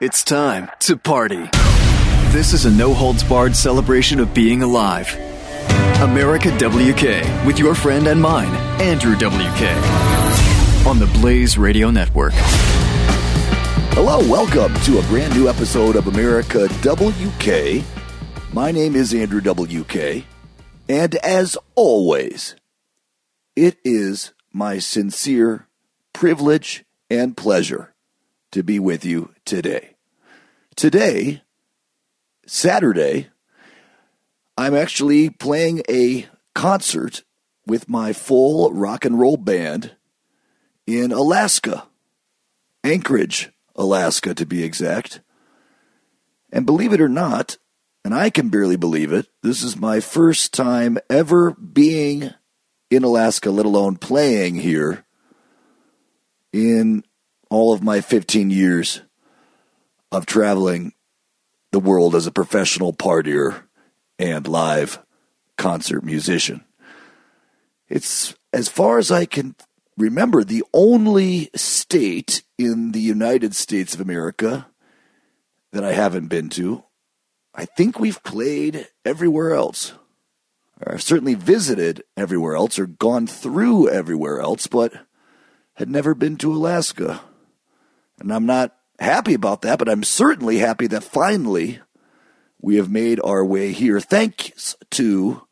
It's time to party. This is a no holds barred celebration of being alive. America WK with your friend and mine, Andrew WK, on the Blaze Radio Network. Hello, welcome to a brand new episode of America WK. My name is Andrew WK, and as always, it is my sincere privilege and pleasure to be with you today. Today, Saturday, I'm actually playing a concert with my full rock and roll band in Alaska, Anchorage, Alaska to be exact. And believe it or not, and I can barely believe it, this is my first time ever being in Alaska, let alone playing here in all of my 15 years of traveling the world as a professional partier and live concert musician. It's, as far as I can remember, the only state in the United States of America that I haven't been to. I think we've played everywhere else. Or I've certainly visited everywhere else or gone through everywhere else, but had never been to Alaska. And I'm not happy about that, but I'm certainly happy that finally we have made our way here thanks to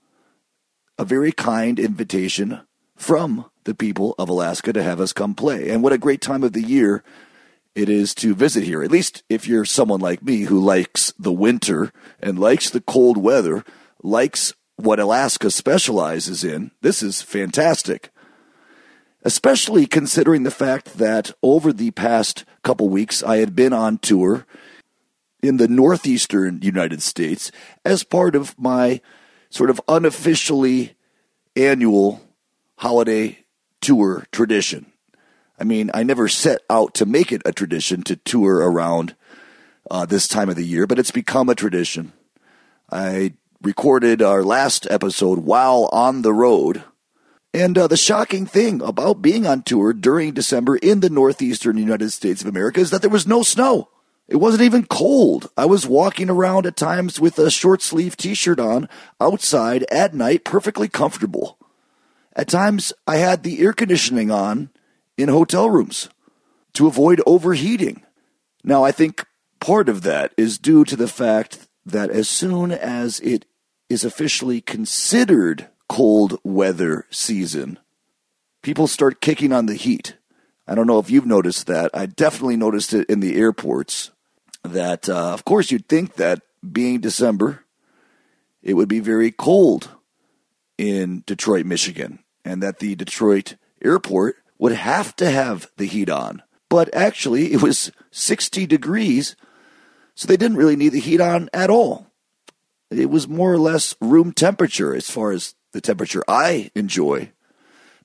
a very kind invitation from the people of Alaska to have us come play. And what a great time of the year it is to visit here. At least if you're someone like me who likes the winter and likes the cold weather, likes what Alaska specializes in, this is fantastic especially considering the fact that over the past couple weeks I had been on tour in the northeastern United States as part of my sort of unofficially annual holiday tour tradition. I mean, I never set out to make it a tradition to tour around uh, this time of the year, but it's become a tradition. I recorded our last episode while on the road and uh, the shocking thing about being on tour during December in the northeastern United States of America is that there was no snow. It wasn't even cold. I was walking around at times with a short sleeve t shirt on outside at night, perfectly comfortable. At times, I had the air conditioning on in hotel rooms to avoid overheating. Now, I think part of that is due to the fact that as soon as it is officially considered cold weather season, people start kicking on the heat. I don't know if you've noticed that. I definitely noticed it in the airports. That, uh, of course, you'd think that being December, it would be very cold in Detroit, Michigan, and that the Detroit airport would have to have the heat on. But actually, it was 60 degrees, so they didn't really need the heat on at all. It was more or less room temperature as far as the temperature I enjoy.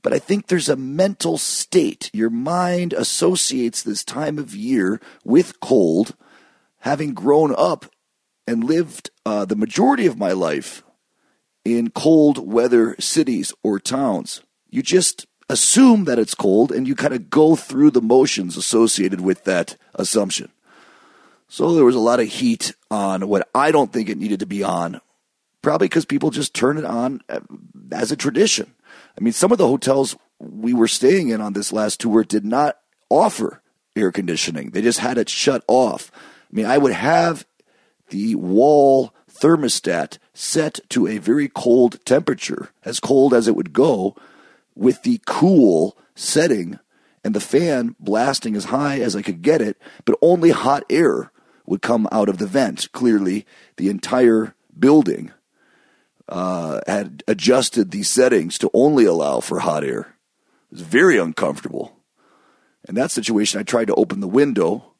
But I think there's a mental state. Your mind associates this time of year with cold, having grown up and lived uh, the majority of my life in cold weather cities or towns. You just assume that it's cold and you kind of go through the motions associated with that assumption. So there was a lot of heat on what I don't think it needed to be on Probably because people just turn it on uh, as a tradition. I mean, some of the hotels we were staying in on this last tour did not offer air conditioning. They just had it shut off. I mean, I would have the wall thermostat set to a very cold temperature, as cold as it would go, with the cool setting and the fan blasting as high as I could get it, but only hot air would come out of the vent. Clearly, the entire building uh, had adjusted the settings to only allow for hot air. It was very uncomfortable. In that situation, I tried to open the window.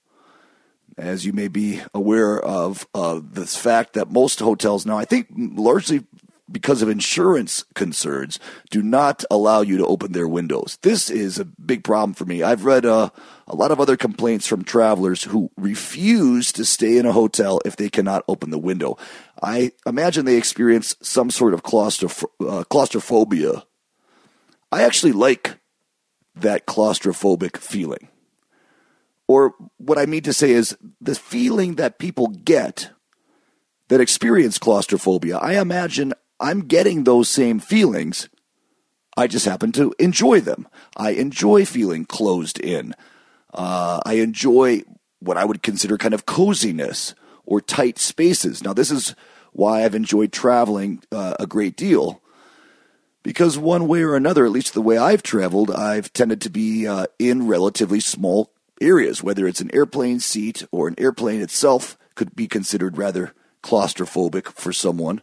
As you may be aware of uh, this fact that most hotels now, I think largely because of insurance concerns, do not allow you to open their windows. This is a big problem for me. I've read uh, a lot of other complaints from travelers who refuse to stay in a hotel if they cannot open the window. I imagine they experience some sort of claustroph- uh, claustrophobia. I actually like that claustrophobic feeling. Or what I mean to say is the feeling that people get that experience claustrophobia. I imagine I'm getting those same feelings. I just happen to enjoy them. I enjoy feeling closed in. Uh, I enjoy what I would consider kind of coziness or tight spaces. Now, this is why I've enjoyed traveling uh, a great deal. Because one way or another, at least the way I've traveled, I've tended to be uh, in relatively small areas, whether it's an airplane seat or an airplane itself could be considered rather claustrophobic for someone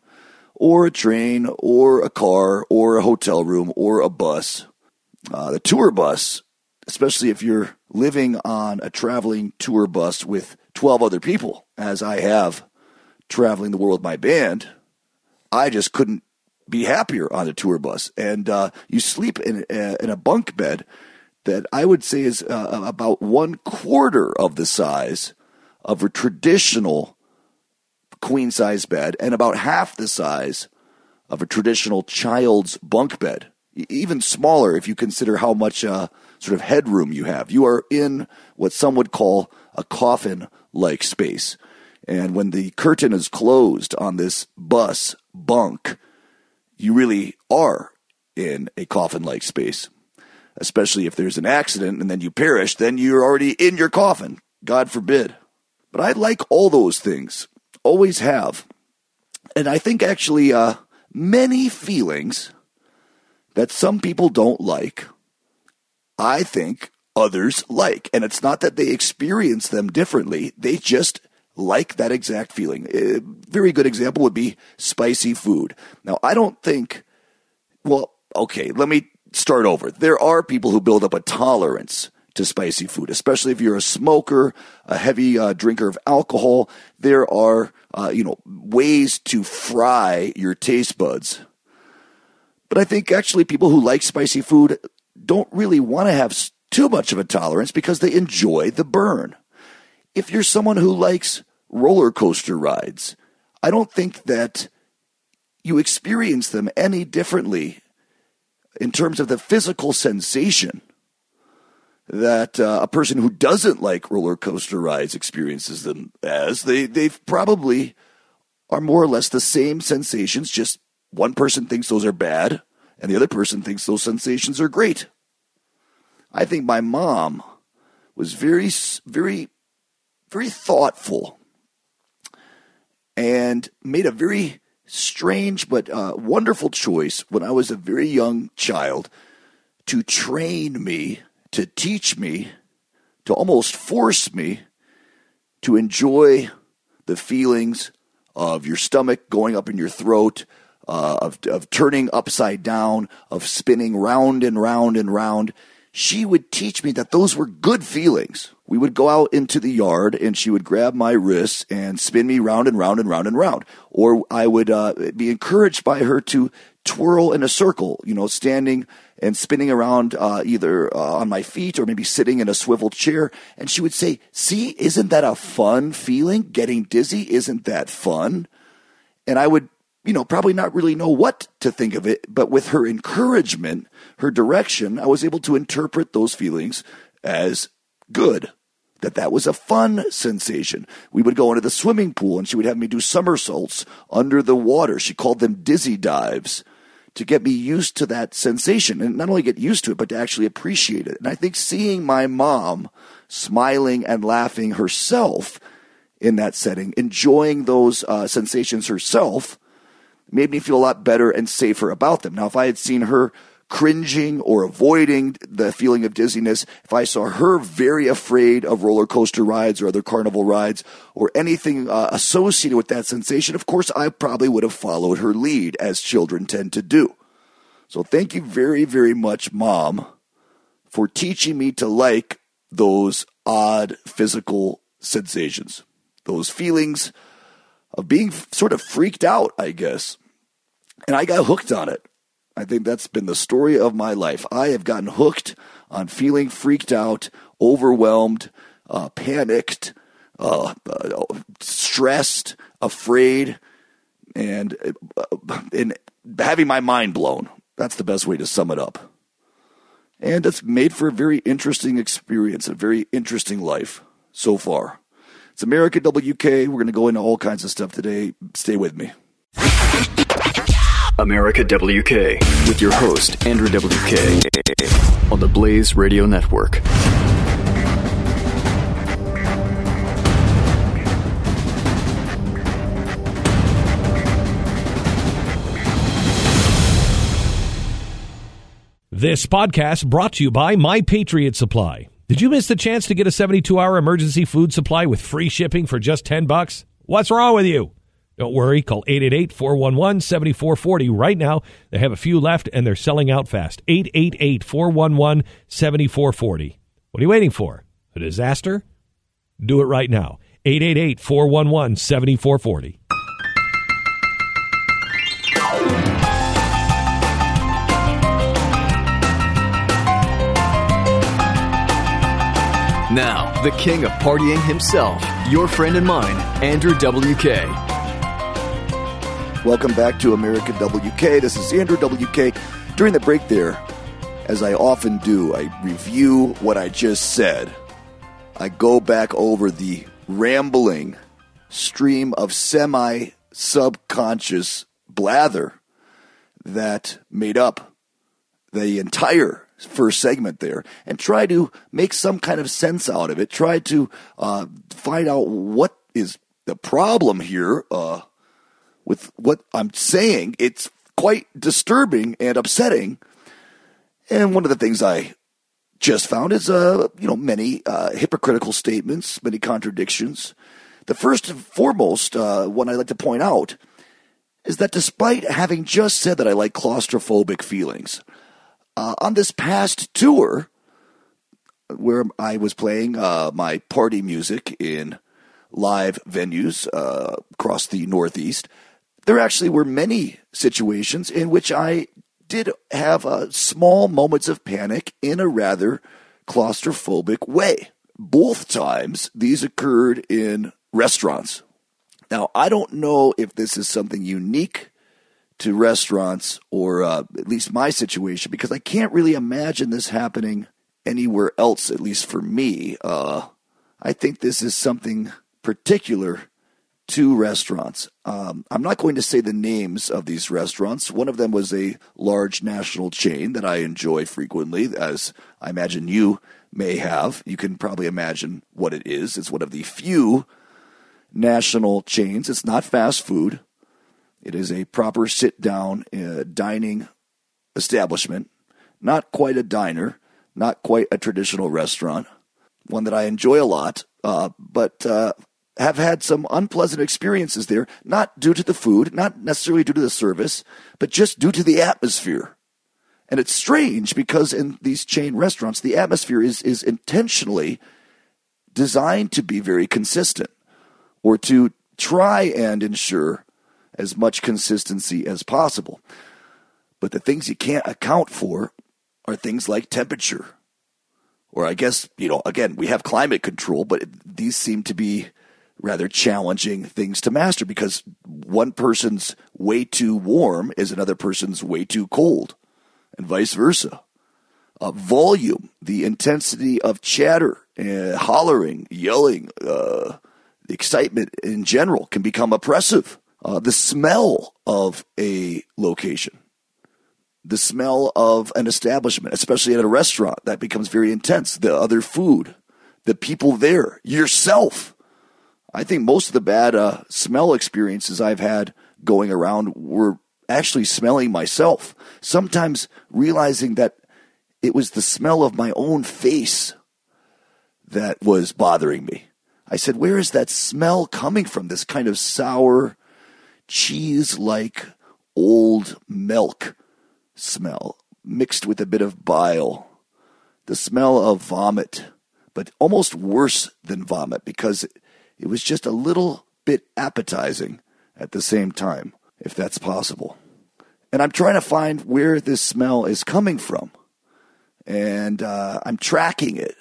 or a train, or a car, or a hotel room, or a bus. Uh, the tour bus, especially if you're living on a traveling tour bus with 12 other people, as I have traveling the world with my band, I just couldn't be happier on a tour bus. And uh, you sleep in a, in a bunk bed that I would say is uh, about one quarter of the size of a traditional queen size bed and about half the size of a traditional child's bunk bed. Even smaller if you consider how much uh, sort of headroom you have. You are in what some would call a coffin like space. And when the curtain is closed on this bus bunk, you really are in a coffin like space. Especially if there's an accident and then you perish, then you're already in your coffin. God forbid. But I like all those things always have. And I think actually uh, many feelings that some people don't like, I think others like. And it's not that they experience them differently, they just like that exact feeling. A very good example would be spicy food. Now, I don't think, well, okay, let me start over. There are people who build up a tolerance to spicy food, especially if you're a smoker, a heavy uh, drinker of alcohol. There are, uh, you know, ways to fry your taste buds. But I think actually people who like spicy food don't really want to have too much of a tolerance because they enjoy the burn. If you're someone who likes roller coaster rides, I don't think that you experience them any differently in terms of the physical sensation that uh, a person who doesn't like roller coaster rides experiences them as. They they probably are more or less the same sensations. Just one person thinks those are bad, and the other person thinks those sensations are great. I think my mom was very very very thoughtful and made a very strange but uh, wonderful choice when I was a very young child to train me to teach me, to almost force me to enjoy the feelings of your stomach going up in your throat, uh, of, of turning upside down, of spinning round and round and round. She would teach me that those were good feelings. We would go out into the yard and she would grab my wrists and spin me round and round and round and round. Or I would uh, be encouraged by her to twirl in a circle, you know, standing and spinning around uh, either uh, on my feet or maybe sitting in a swivel chair. And she would say, See, isn't that a fun feeling? Getting dizzy, isn't that fun? And I would, you know, probably not really know what to think of it, but with her encouragement, her direction, I was able to interpret those feelings as good. That that was a fun sensation. We would go into the swimming pool and she would have me do somersaults under the water. She called them dizzy dives to get me used to that sensation and not only get used to it, but to actually appreciate it. And I think seeing my mom smiling and laughing herself in that setting, enjoying those uh, sensations herself, made me feel a lot better and safer about them. Now, if I had seen her cringing or avoiding the feeling of dizziness, if I saw her very afraid of roller coaster rides or other carnival rides or anything uh, associated with that sensation, of course, I probably would have followed her lead, as children tend to do. So thank you very, very much, Mom, for teaching me to like those odd physical sensations, those feelings of being sort of freaked out, I guess. And I got hooked on it. I think that's been the story of my life. I have gotten hooked on feeling freaked out, overwhelmed, uh, panicked, uh, uh, stressed, afraid, and uh, in having my mind blown. That's the best way to sum it up. And it's made for a very interesting experience, a very interesting life so far. It's America WK. We're going to go into all kinds of stuff today. Stay with me. America WK with your host, Andrew WK, on the Blaze Radio Network. This podcast brought to you by My Patriot Supply. Did you miss the chance to get a 72 hour emergency food supply with free shipping for just 10 bucks? What's wrong with you? Don't worry, call 888 411 7440 right now. They have a few left and they're selling out fast. 888 411 7440. What are you waiting for? A disaster? Do it right now. 888 411 7440. Now, the king of partying himself, your friend and mine, Andrew WK. Welcome back to America WK. This is Andrew WK. During the break there, as I often do, I review what I just said. I go back over the rambling stream of semi subconscious blather that made up the entire first segment there and try to make some kind of sense out of it. Try to uh, find out what is the problem here uh, with what I'm saying. It's quite disturbing and upsetting. And one of the things I just found is, uh, you know, many uh, hypocritical statements, many contradictions. The first and foremost uh, one I'd like to point out is that despite having just said that I like claustrophobic feelings, uh, on this past tour, where I was playing uh, my party music in live venues uh, across the Northeast, there actually were many situations in which I did have uh, small moments of panic in a rather claustrophobic way. Both times, these occurred in restaurants. Now, I don't know if this is something unique to restaurants or uh, at least my situation because I can't really imagine this happening anywhere else, at least for me. Uh, I think this is something particular to restaurants. Um, I'm not going to say the names of these restaurants. One of them was a large national chain that I enjoy frequently, as I imagine you may have. You can probably imagine what it is. It's one of the few national chains. It's not fast food. It is a proper sit down uh, dining establishment, not quite a diner, not quite a traditional restaurant, one that I enjoy a lot, uh, but uh, have had some unpleasant experiences there, not due to the food, not necessarily due to the service, but just due to the atmosphere. And it's strange because in these chain restaurants, the atmosphere is, is intentionally designed to be very consistent or to try and ensure as much consistency as possible. But the things you can't account for are things like temperature. Or I guess, you know, again, we have climate control, but these seem to be rather challenging things to master because one person's way too warm is another person's way too cold, and vice versa. Uh, volume, the intensity of chatter, uh, hollering, yelling, uh, excitement in general can become oppressive uh, the smell of a location, the smell of an establishment, especially at a restaurant, that becomes very intense. The other food, the people there, yourself. I think most of the bad uh, smell experiences I've had going around were actually smelling myself. Sometimes realizing that it was the smell of my own face that was bothering me. I said, Where is that smell coming from? This kind of sour, cheese like old milk smell mixed with a bit of bile. The smell of vomit, but almost worse than vomit because it was just a little bit appetizing at the same time, if that's possible. And I'm trying to find where this smell is coming from. And uh, I'm tracking it.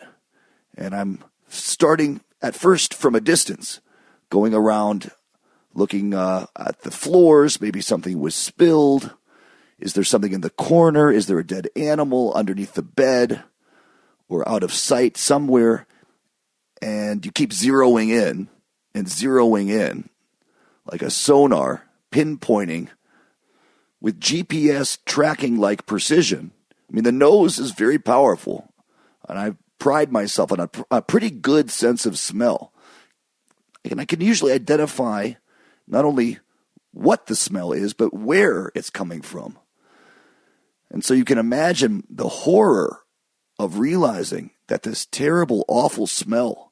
And I'm starting at first from a distance, going around looking uh, at the floors. Maybe something was spilled. Is there something in the corner? Is there a dead animal underneath the bed or out of sight somewhere? And you keep zeroing in and zeroing in like a sonar, pinpointing with GPS tracking like precision. I mean, the nose is very powerful, and I pride myself on a, a pretty good sense of smell. And I can usually identify not only what the smell is, but where it's coming from. And so you can imagine the horror of realizing that this terrible, awful smell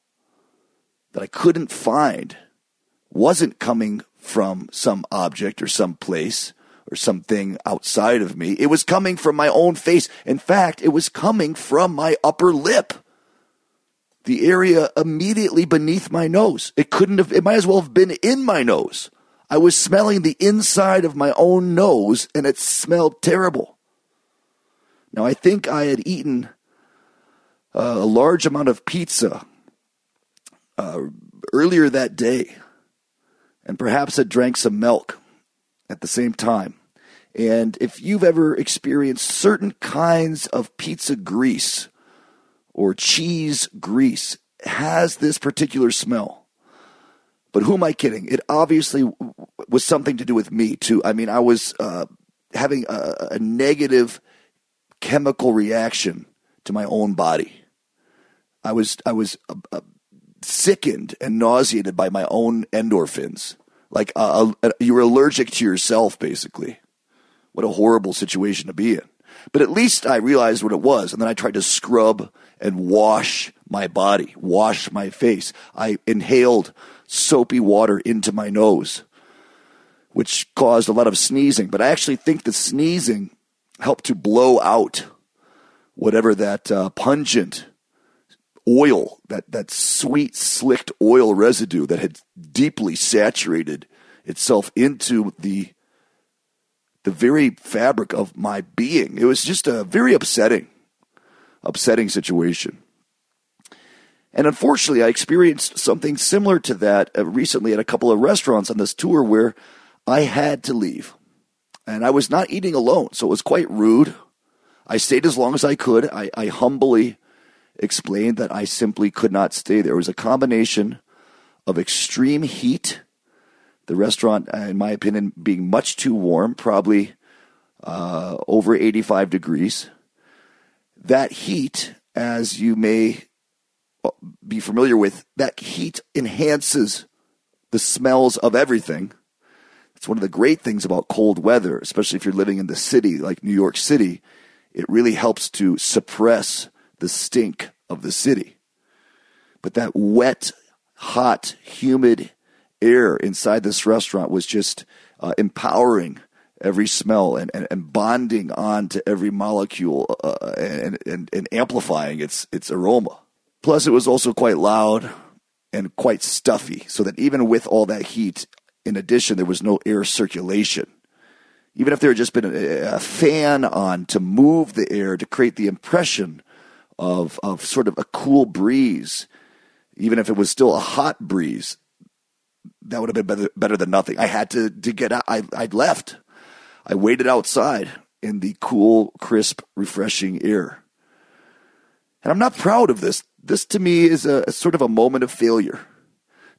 that I couldn't find wasn't coming from some object or some place or something outside of me. It was coming from my own face. In fact, it was coming from my upper lip. The area immediately beneath my nose. It couldn't have, it might as well have been in my nose. I was smelling the inside of my own nose and it smelled terrible. Now, I think I had eaten a large amount of pizza uh, earlier that day and perhaps had drank some milk at the same time. And if you've ever experienced certain kinds of pizza grease or cheese grease, has this particular smell. But who am I kidding? It obviously was something to do with me too. I mean, I was uh, having a, a negative chemical reaction to my own body. I was I was uh, uh, sickened and nauseated by my own endorphins. Like uh, uh, you were allergic to yourself, basically. What a horrible situation to be in. But at least I realized what it was, and then I tried to scrub and wash my body, wash my face. I inhaled soapy water into my nose, which caused a lot of sneezing. But I actually think the sneezing helped to blow out whatever that uh, pungent oil, that, that sweet, slicked oil residue that had deeply saturated itself into the the very fabric of my being. It was just a very upsetting, upsetting situation. And unfortunately, I experienced something similar to that uh, recently at a couple of restaurants on this tour where I had to leave. And I was not eating alone, so it was quite rude. I stayed as long as I could. I, I humbly explained that I simply could not stay there. It was a combination of extreme heat, the restaurant, uh, in my opinion, being much too warm, probably uh, over 85 degrees. That heat, as you may uh, be familiar with, that heat enhances the smells of everything. It's one of the great things about cold weather, especially if you're living in the city like New York City. It really helps to suppress the stink of the city. But that wet, hot, humid air inside this restaurant was just uh, empowering every smell and, and, and, bonding on to every molecule uh, and, and, and amplifying its, its aroma. Plus, it was also quite loud and quite stuffy, so that even with all that heat, in addition, there was no air circulation. Even if there had just been a, a fan on to move the air to create the impression of of sort of a cool breeze, even if it was still a hot breeze, that would have been better, better than nothing. I had to to get out. I I left. I waited outside in the cool, crisp, refreshing air. And I'm not proud of this. This to me is a, a sort of a moment of failure.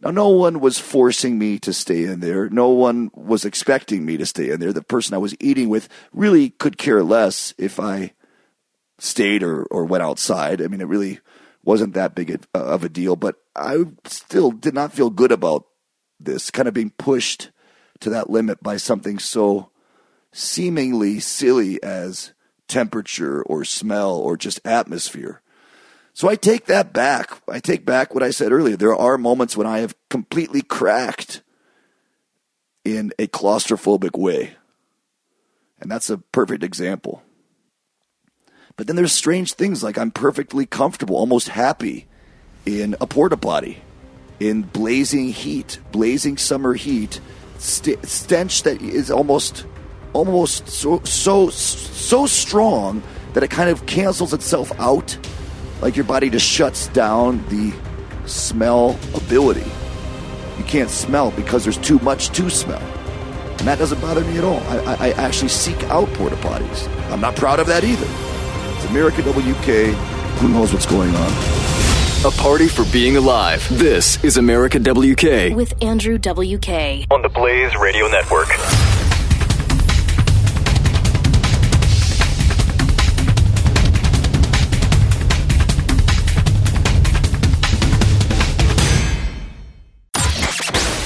Now, no one was forcing me to stay in there. No one was expecting me to stay in there. The person I was eating with really could care less if I stayed or, or went outside. I mean, it really wasn't that big of a deal, but I still did not feel good about this kind of being pushed to that limit by something so seemingly silly as temperature or smell or just atmosphere. So I take that back. I take back what I said earlier. There are moments when I have completely cracked in a claustrophobic way. And that's a perfect example. But then there's strange things like I'm perfectly comfortable, almost happy in a porta potty, in blazing heat, blazing summer heat, st- stench that is almost, almost so so so strong that it kind of cancels itself out, like your body just shuts down the smell ability. You can't smell because there's too much to smell. And that doesn't bother me at all. I, I, I actually seek out porta potties. I'm not proud of that either. It's America WK. Who knows what's going on? A party for being alive. This is America WK with Andrew WK on the Blaze Radio Network.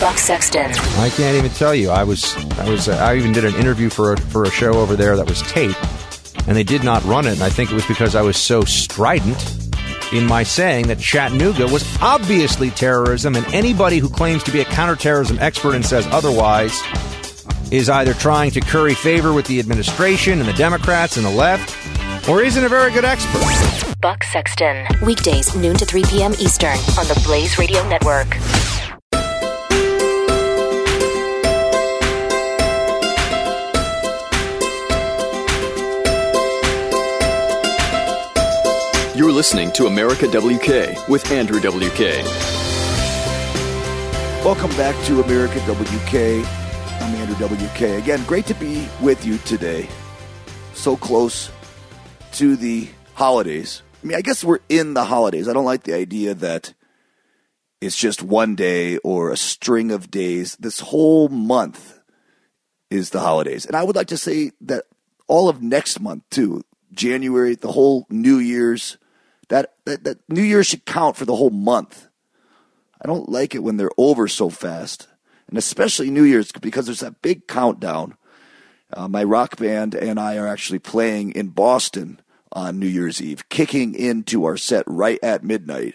Buck Sexton. I can't even tell you. I was, I was, uh, I even did an interview for a, for a show over there that was tape, and they did not run it. And I think it was because I was so strident in my saying that Chattanooga was obviously terrorism, and anybody who claims to be a counterterrorism expert and says otherwise is either trying to curry favor with the administration and the Democrats and the left, or isn't a very good expert. Buck Sexton. Weekdays, noon to 3 p.m. Eastern on the Blaze Radio Network. You're listening to America WK with Andrew WK. Welcome back to America WK. I'm Andrew WK. Again, great to be with you today. So close to the holidays. I mean, I guess we're in the holidays. I don't like the idea that it's just one day or a string of days. This whole month is the holidays. And I would like to say that all of next month, too, January, the whole New Year's, that, that, that New Year should count for the whole month. I don't like it when they're over so fast, and especially New Year's because there's that big countdown. Uh, my rock band and I are actually playing in Boston on New Year's Eve, kicking into our set right at midnight.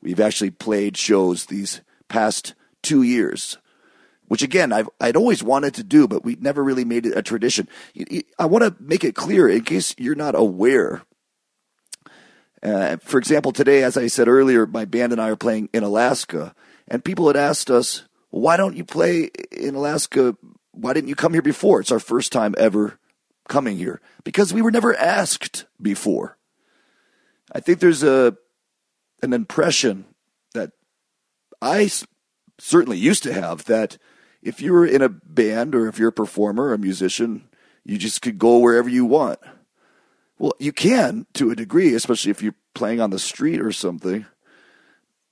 We've actually played shows these past two years, which again I've I'd always wanted to do, but we never really made it a tradition. I want to make it clear in case you're not aware uh, for example, today, as I said earlier, my band and I are playing in Alaska, and people had asked us, "Why don't you play in Alaska? Why didn't you come here before?" It's our first time ever coming here because we were never asked before. I think there's a an impression that I certainly used to have that if you were in a band or if you're a performer, a musician, you just could go wherever you want. Well, you can to a degree, especially if you're playing on the street or something.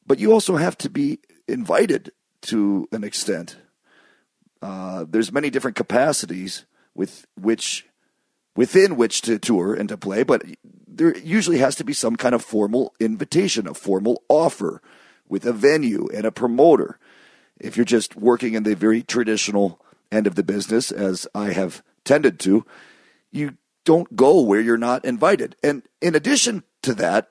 But you also have to be invited to an extent. Uh, there's many different capacities with which within which to tour and to play, but there usually has to be some kind of formal invitation, a formal offer with a venue and a promoter. If you're just working in the very traditional end of the business, as I have tended to, you don't go where you're not invited. And in addition to that,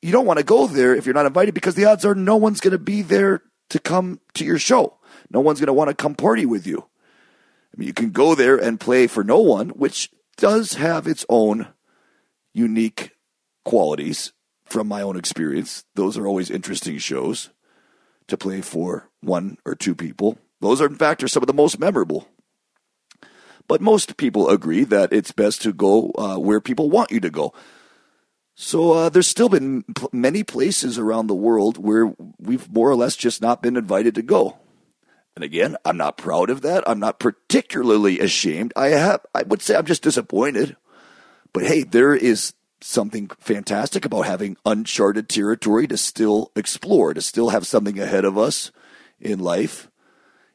you don't want to go there if you're not invited because the odds are no one's going to be there to come to your show. No one's going to want to come party with you. I mean, you can go there and play for no one, which does have its own unique qualities from my own experience. Those are always interesting shows to play for one or two people. Those are, in fact, are some of the most memorable. But most people agree that it's best to go uh, where people want you to go. So uh, there's still been many places around the world where we've more or less just not been invited to go. And again, I'm not proud of that. I'm not particularly ashamed. I have I would say I'm just disappointed. But hey, there is something fantastic about having uncharted territory to still explore, to still have something ahead of us in life.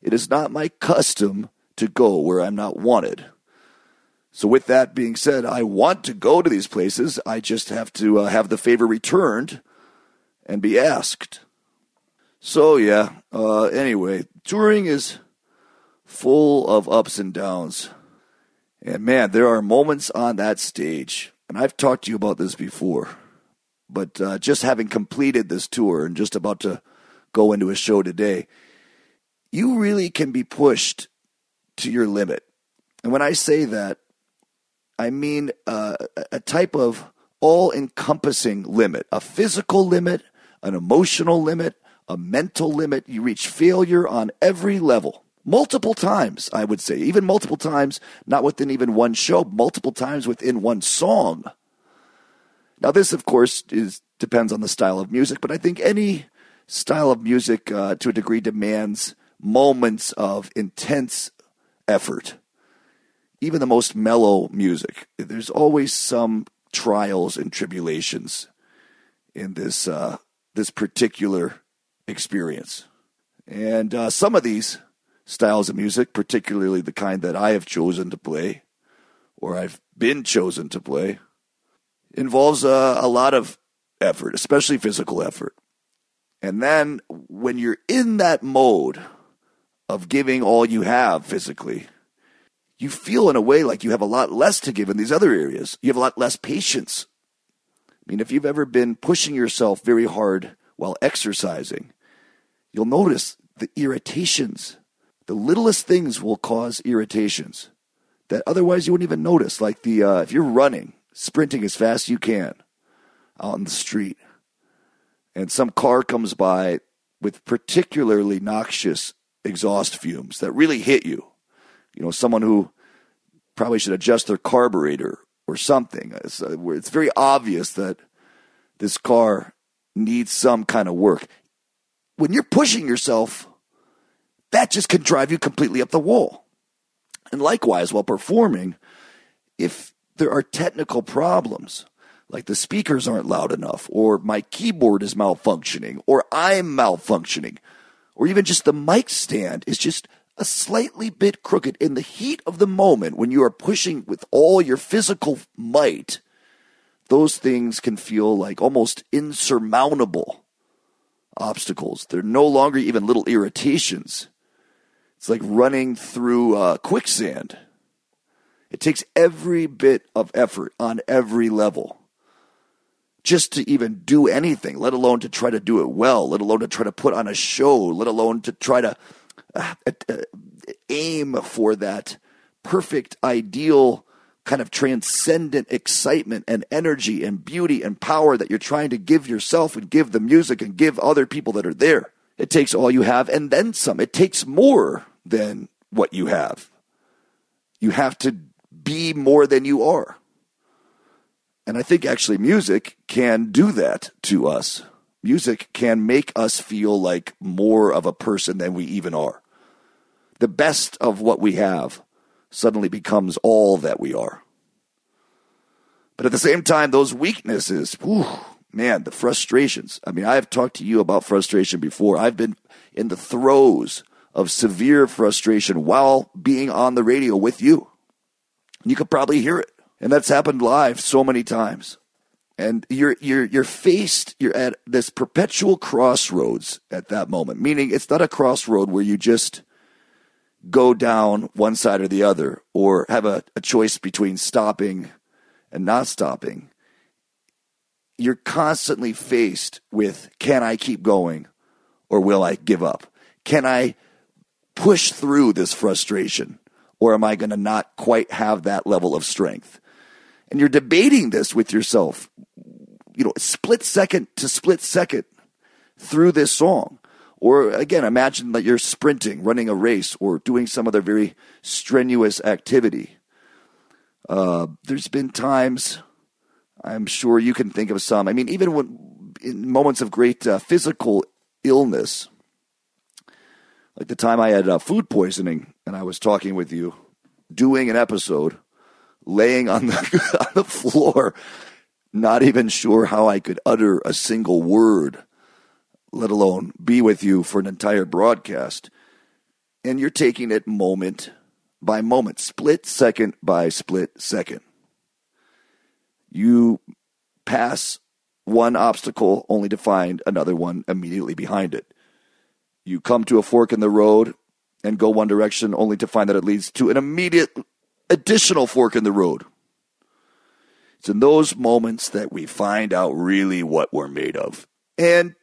It is not my custom to go where I'm not wanted. So, with that being said, I want to go to these places. I just have to uh, have the favor returned and be asked. So, yeah, uh, anyway, touring is full of ups and downs. And man, there are moments on that stage, and I've talked to you about this before, but uh, just having completed this tour and just about to go into a show today, you really can be pushed to your limit. And when I say that, I mean uh, a type of all encompassing limit, a physical limit, an emotional limit, a mental limit. You reach failure on every level. Multiple times, I would say, even multiple times, not within even one show, multiple times within one song. Now, this, of course, is depends on the style of music, but I think any style of music, uh, to a degree, demands moments of intense effort. Even the most mellow music, there's always some trials and tribulations in this uh, this particular experience. And uh, some of these styles of music, particularly the kind that I have chosen to play, or I've been chosen to play, involves a, a lot of effort, especially physical effort. And then when you're in that mode of giving all you have physically, you feel in a way like you have a lot less to give in these other areas. You have a lot less patience. I mean, if you've ever been pushing yourself very hard while exercising, you'll notice the irritations. The littlest things will cause irritations that otherwise you wouldn't even notice. Like the uh, if you're running, sprinting as fast as you can out on the street, and some car comes by with particularly noxious exhaust fumes that really hit you. You know, someone who probably should adjust their carburetor or something. It's, uh, it's very obvious that this car needs some kind of work. When you're pushing yourself, that just can drive you completely up the wall. And likewise, while performing, if there are technical problems, like the speakers aren't loud enough, or my keyboard is malfunctioning, or I'm malfunctioning, or even just the mic stand is just a slightly bit crooked in the heat of the moment when you are pushing with all your physical might, those things can feel like almost insurmountable obstacles. They're no longer even little irritations. It's like running through uh, quicksand. It takes every bit of effort on every level just to even do anything, let alone to try to do it well, let alone to try to put on a show, let alone to try to uh, uh, aim for that perfect, ideal, kind of transcendent excitement and energy and beauty and power that you're trying to give yourself and give the music and give other people that are there. It takes all you have and then some. It takes more than what you have. You have to be more than you are. And I think actually music can do that to us. Music can make us feel like more of a person than we even are. The best of what we have suddenly becomes all that we are. But at the same time, those weaknesses, whew, man, the frustrations. I mean, I've talked to you about frustration before. I've been in the throes of severe frustration while being on the radio with you. You could probably hear it. And that's happened live so many times. And you're you're you're faced you're at this perpetual crossroads at that moment. Meaning it's not a crossroad where you just go down one side or the other or have a, a choice between stopping and not stopping. You're constantly faced with can I keep going or will I give up? Can I push through this frustration or am I going to not quite have that level of strength? And you're debating this with yourself, you know, split second to split second through this song. Or again, imagine that you're sprinting, running a race, or doing some other very strenuous activity. Uh, there's been times, I'm sure you can think of some. I mean, even when in moments of great uh, physical illness, like the time I had uh, food poisoning and I was talking with you, doing an episode laying on the, on the floor, not even sure how I could utter a single word, let alone be with you for an entire broadcast. And you're taking it moment by moment, split second by split second. You pass one obstacle only to find another one immediately behind it. You come to a fork in the road and go one direction only to find that it leads to an immediate additional fork in the road. It's in those moments that we find out really what we're made of. And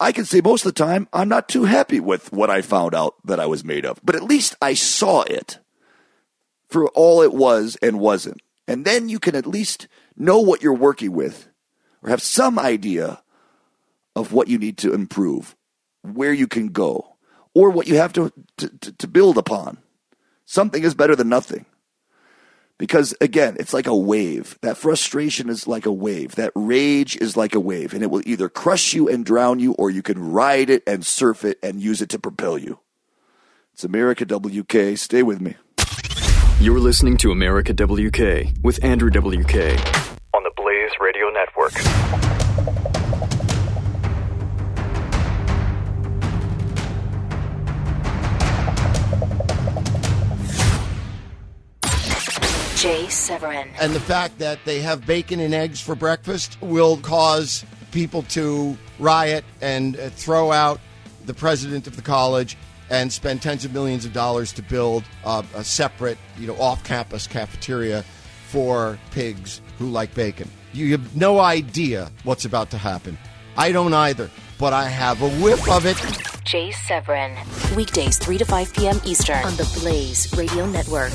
I can say most of the time, I'm not too happy with what I found out that I was made of, but at least I saw it for all it was and wasn't. And then you can at least know what you're working with or have some idea of what you need to improve, where you can go, or what you have to, to, to build upon. Something is better than nothing. Because again, it's like a wave. That frustration is like a wave. That rage is like a wave, and it will either crush you and drown you, or you can ride it and surf it and use it to propel you. It's America WK. Stay with me. You're listening to America WK with Andrew WK. On the Blaze Radio Network. Jay Severin, And the fact that they have bacon and eggs for breakfast will cause people to riot and uh, throw out the president of the college and spend tens of millions of dollars to build uh, a separate, you know, off-campus cafeteria for pigs who like bacon. You have no idea what's about to happen. I don't either, but I have a whiff of it. Jay Severin. Weekdays 3 to 5 p.m. Eastern on the Blaze Radio Network.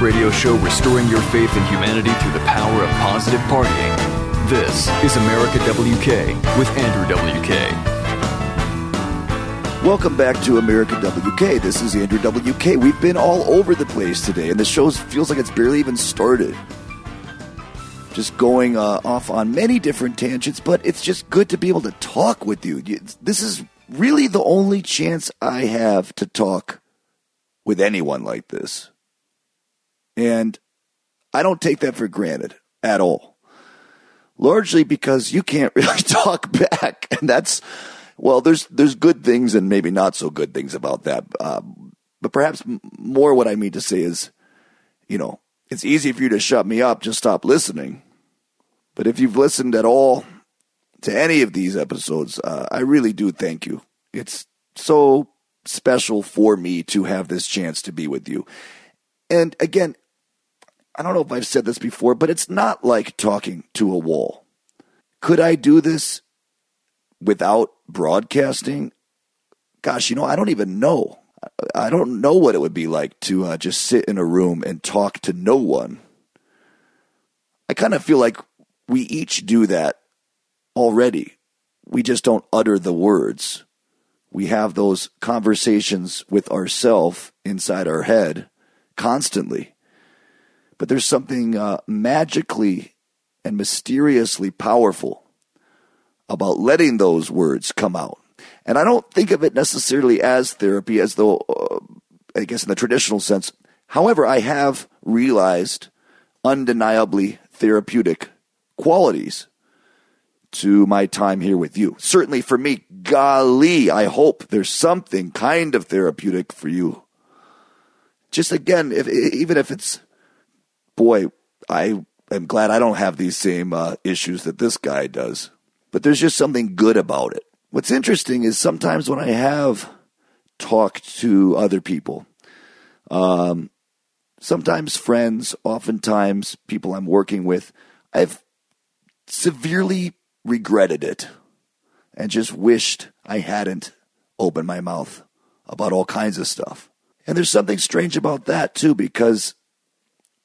Radio show restoring your faith in humanity through the power of positive partying. This is America WK with Andrew WK. Welcome back to America WK. This is Andrew WK. We've been all over the place today, and the show feels like it's barely even started. Just going uh, off on many different tangents, but it's just good to be able to talk with. You- This is really the only chance I have to talk with anyone like this. And I don't take that for granted at all. Largely because you can't really talk back. And that's, well, there's, there's good things and maybe not so good things about that. Um, but perhaps more what I mean to say is, you know, it's easy for you to shut me up, just stop listening. But if you've listened at all to any of these episodes, uh, I really do thank you. It's so special for me to have this chance to be with you. And again, I don't know if I've said this before, but it's not like talking to a wall. Could I do this without broadcasting? Gosh, you know, I don't even know. I don't know what it would be like to uh, just sit in a room and talk to no one. I kind of feel like we each do that already. We just don't utter the words. We have those conversations with ourselves inside our head constantly. But there's something uh, magically and mysteriously powerful about letting those words come out. And I don't think of it necessarily as therapy, as though, uh, I guess in the traditional sense. However, I have realized undeniably therapeutic qualities to my time here with you. Certainly for me, golly, I hope there's something kind of therapeutic for you. Just again, if, even if it's, boy, I am glad I don't have these same uh, issues that this guy does. But there's just something good about it. What's interesting is sometimes when I have talked to other people, um, sometimes friends, oftentimes people I'm working with, I've severely regretted it and just wished I hadn't opened my mouth about all kinds of stuff. And there's something strange about that too, because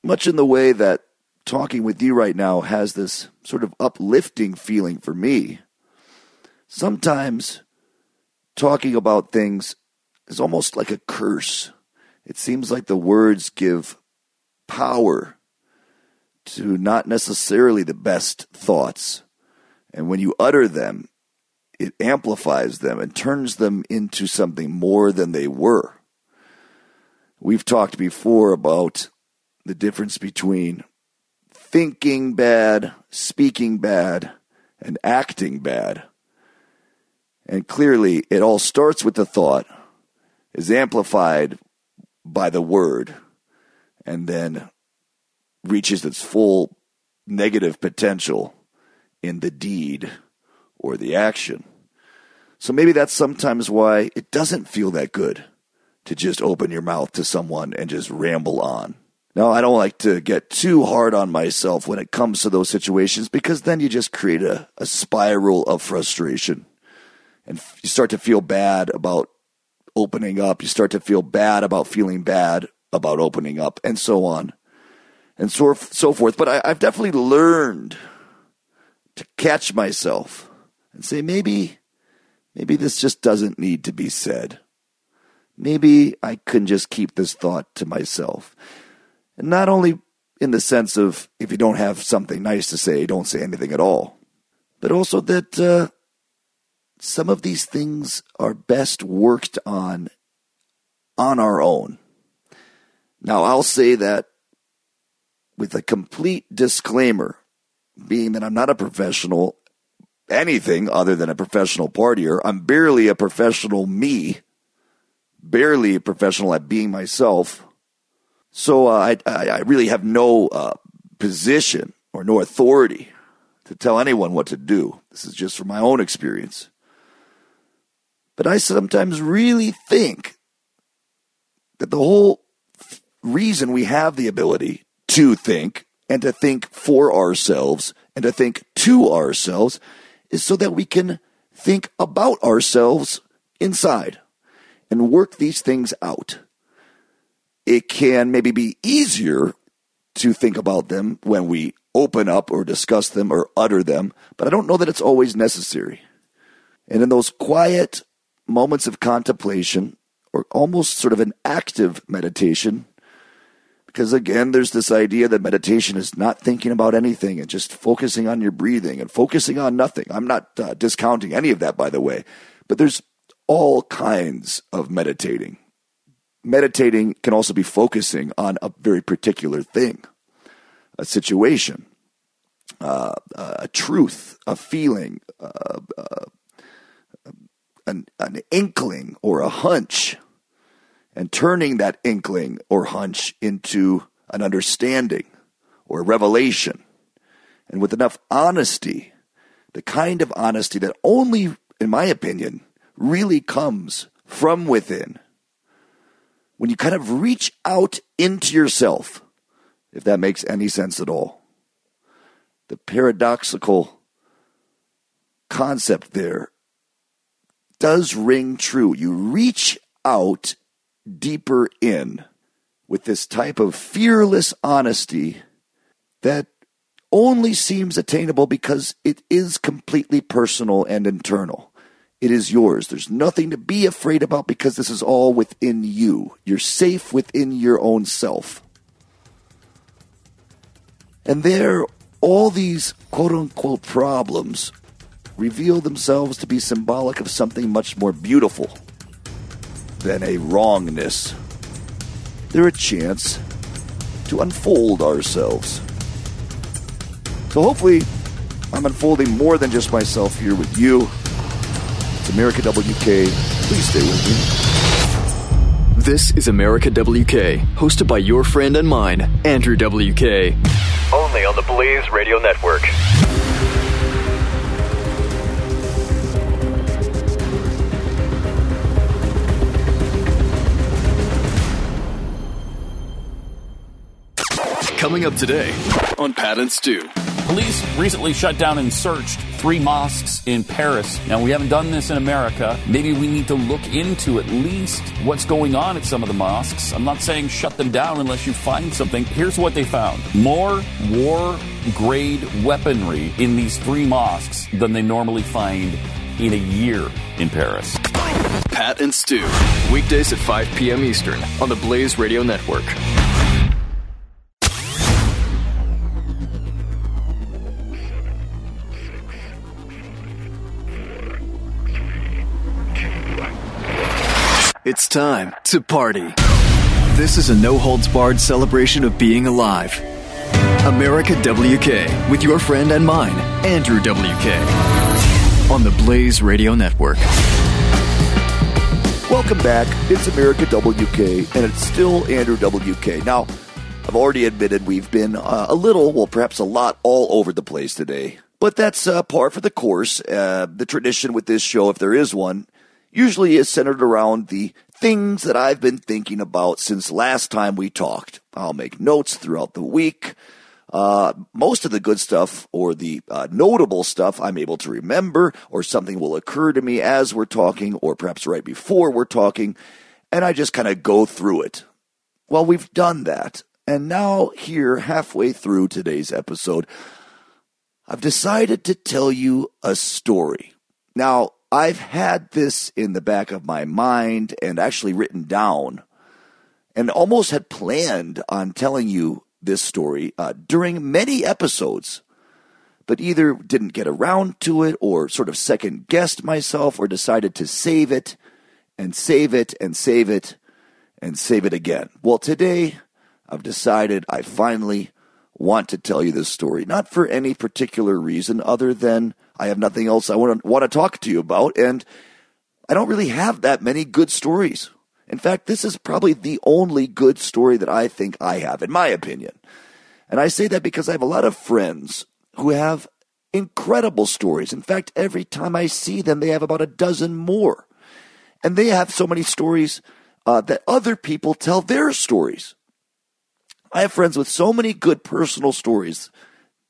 much in the way that talking with you right now has this sort of uplifting feeling for me, sometimes talking about things is almost like a curse. It seems like the words give power to not necessarily the best thoughts. And when you utter them, it amplifies them and turns them into something more than they were. We've talked before about the difference between thinking bad, speaking bad, and acting bad. And clearly, it all starts with the thought, is amplified by the word, and then reaches its full negative potential in the deed or the action. So maybe that's sometimes why it doesn't feel that good to just open your mouth to someone and just ramble on. Now, I don't like to get too hard on myself when it comes to those situations because then you just create a, a spiral of frustration and you start to feel bad about opening up. You start to feel bad about feeling bad about opening up and so on and so, so forth. But I, I've definitely learned to catch myself and say, maybe, maybe this just doesn't need to be said. Maybe I can just keep this thought to myself. Not only in the sense of if you don't have something nice to say, don't say anything at all, but also that uh, some of these things are best worked on on our own. Now, I'll say that with a complete disclaimer, being that I'm not a professional, anything other than a professional partier. I'm barely a professional me barely a professional at being myself. So uh, I, I really have no uh, position or no authority to tell anyone what to do. This is just from my own experience. But I sometimes really think that the whole reason we have the ability to think and to think for ourselves and to think to ourselves is so that we can think about ourselves inside and work these things out. It can maybe be easier to think about them when we open up or discuss them or utter them, but I don't know that it's always necessary. And in those quiet moments of contemplation, or almost sort of an active meditation, because again, there's this idea that meditation is not thinking about anything and just focusing on your breathing and focusing on nothing. I'm not uh, discounting any of that, by the way, but there's all kinds of meditating. Meditating can also be focusing on a very particular thing, a situation, uh, a truth, a feeling, uh, uh, an, an inkling or a hunch, and turning that inkling or hunch into an understanding or a revelation. And with enough honesty, the kind of honesty that only, in my opinion, really comes from within. When you kind of reach out into yourself, if that makes any sense at all. The paradoxical concept there does ring true. You reach out deeper in with this type of fearless honesty that only seems attainable because it is completely personal and internal. It is yours. There's nothing to be afraid about because this is all within you. You're safe within your own self. And there, all these quote unquote problems reveal themselves to be symbolic of something much more beautiful than a wrongness. They're a chance to unfold ourselves. So hopefully, I'm unfolding more than just myself here with you. America WK. Please stay with me. This is America WK, hosted by your friend and mine, Andrew WK. Only on the Blaze Radio Network. Coming up today on Pat and Stu. Police recently shut down and searched three mosques in Paris. Now, we haven't done this in America. Maybe we need to look into at least what's going on at some of the mosques. I'm not saying shut them down unless you find something. Here's what they found more war grade weaponry in these three mosques than they normally find in a year in Paris. Pat and Stu, weekdays at 5 p.m. Eastern on the Blaze Radio Network. It's time to party. This is a no holds barred celebration of being alive. America WK with your friend and mine, Andrew WK, on the Blaze Radio Network. Welcome back. It's America WK, and it's still Andrew WK. Now, I've already admitted we've been uh, a little, well, perhaps a lot, all over the place today But that's uh, par for the course. Uh, the tradition with this show, if there is one, usually is centered around the things that I've been thinking about since last time we talked. I'll make notes throughout the week. Uh, most of the good stuff or the uh, notable stuff I'm able to remember, or something will occur to me as we're talking, or perhaps right before we're talking, and I just kind of go through it. Well, we've done that. And now, here, halfway through today's episode, I've decided to tell you a story. Now, I've had this in the back of my mind and actually written down and almost had planned on telling you this story uh, during many episodes, but either didn't get around to it or sort of second guessed myself or decided to save it and save it and save it and save it again. Well, today I've decided I finally want to tell you this story, not for any particular reason other than I have nothing else I want to, want to talk to you about, and I don't really have that many good stories. In fact, this is probably the only good story that I think I have, in my opinion. And I say that because I have a lot of friends who have incredible stories. In fact, every time I see them, they have about a dozen more. And they have so many stories uh, that other people tell their stories. I have friends with so many good personal stories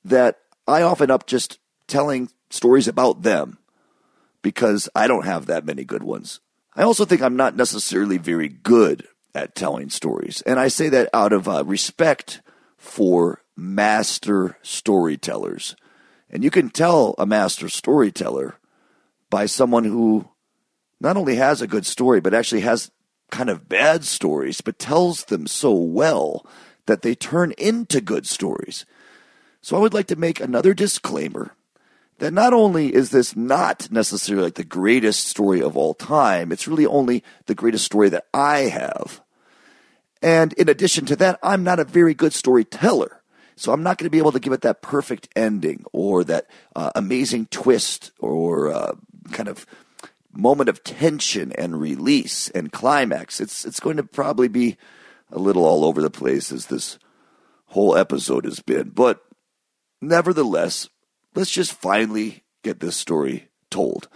that I often up just telling stories about them because I don't have that many good ones. I also think I'm not necessarily very good at telling stories. And I say that out of uh, respect for master storytellers. And you can tell a master storyteller by someone who not only has a good story, but actually has kind of bad stories, but tells them so well that they turn into good stories. So I would like to make another disclaimer that not only is this not necessarily like the greatest story of all time, it's really only the greatest story that I have. And in addition to that, I'm not a very good storyteller. So I'm not going to be able to give it that perfect ending or that uh, amazing twist or uh, kind of moment of tension and release and climax. It's it's going to probably be a little all over the place as this whole episode has been. But nevertheless, let's just finally get this story told.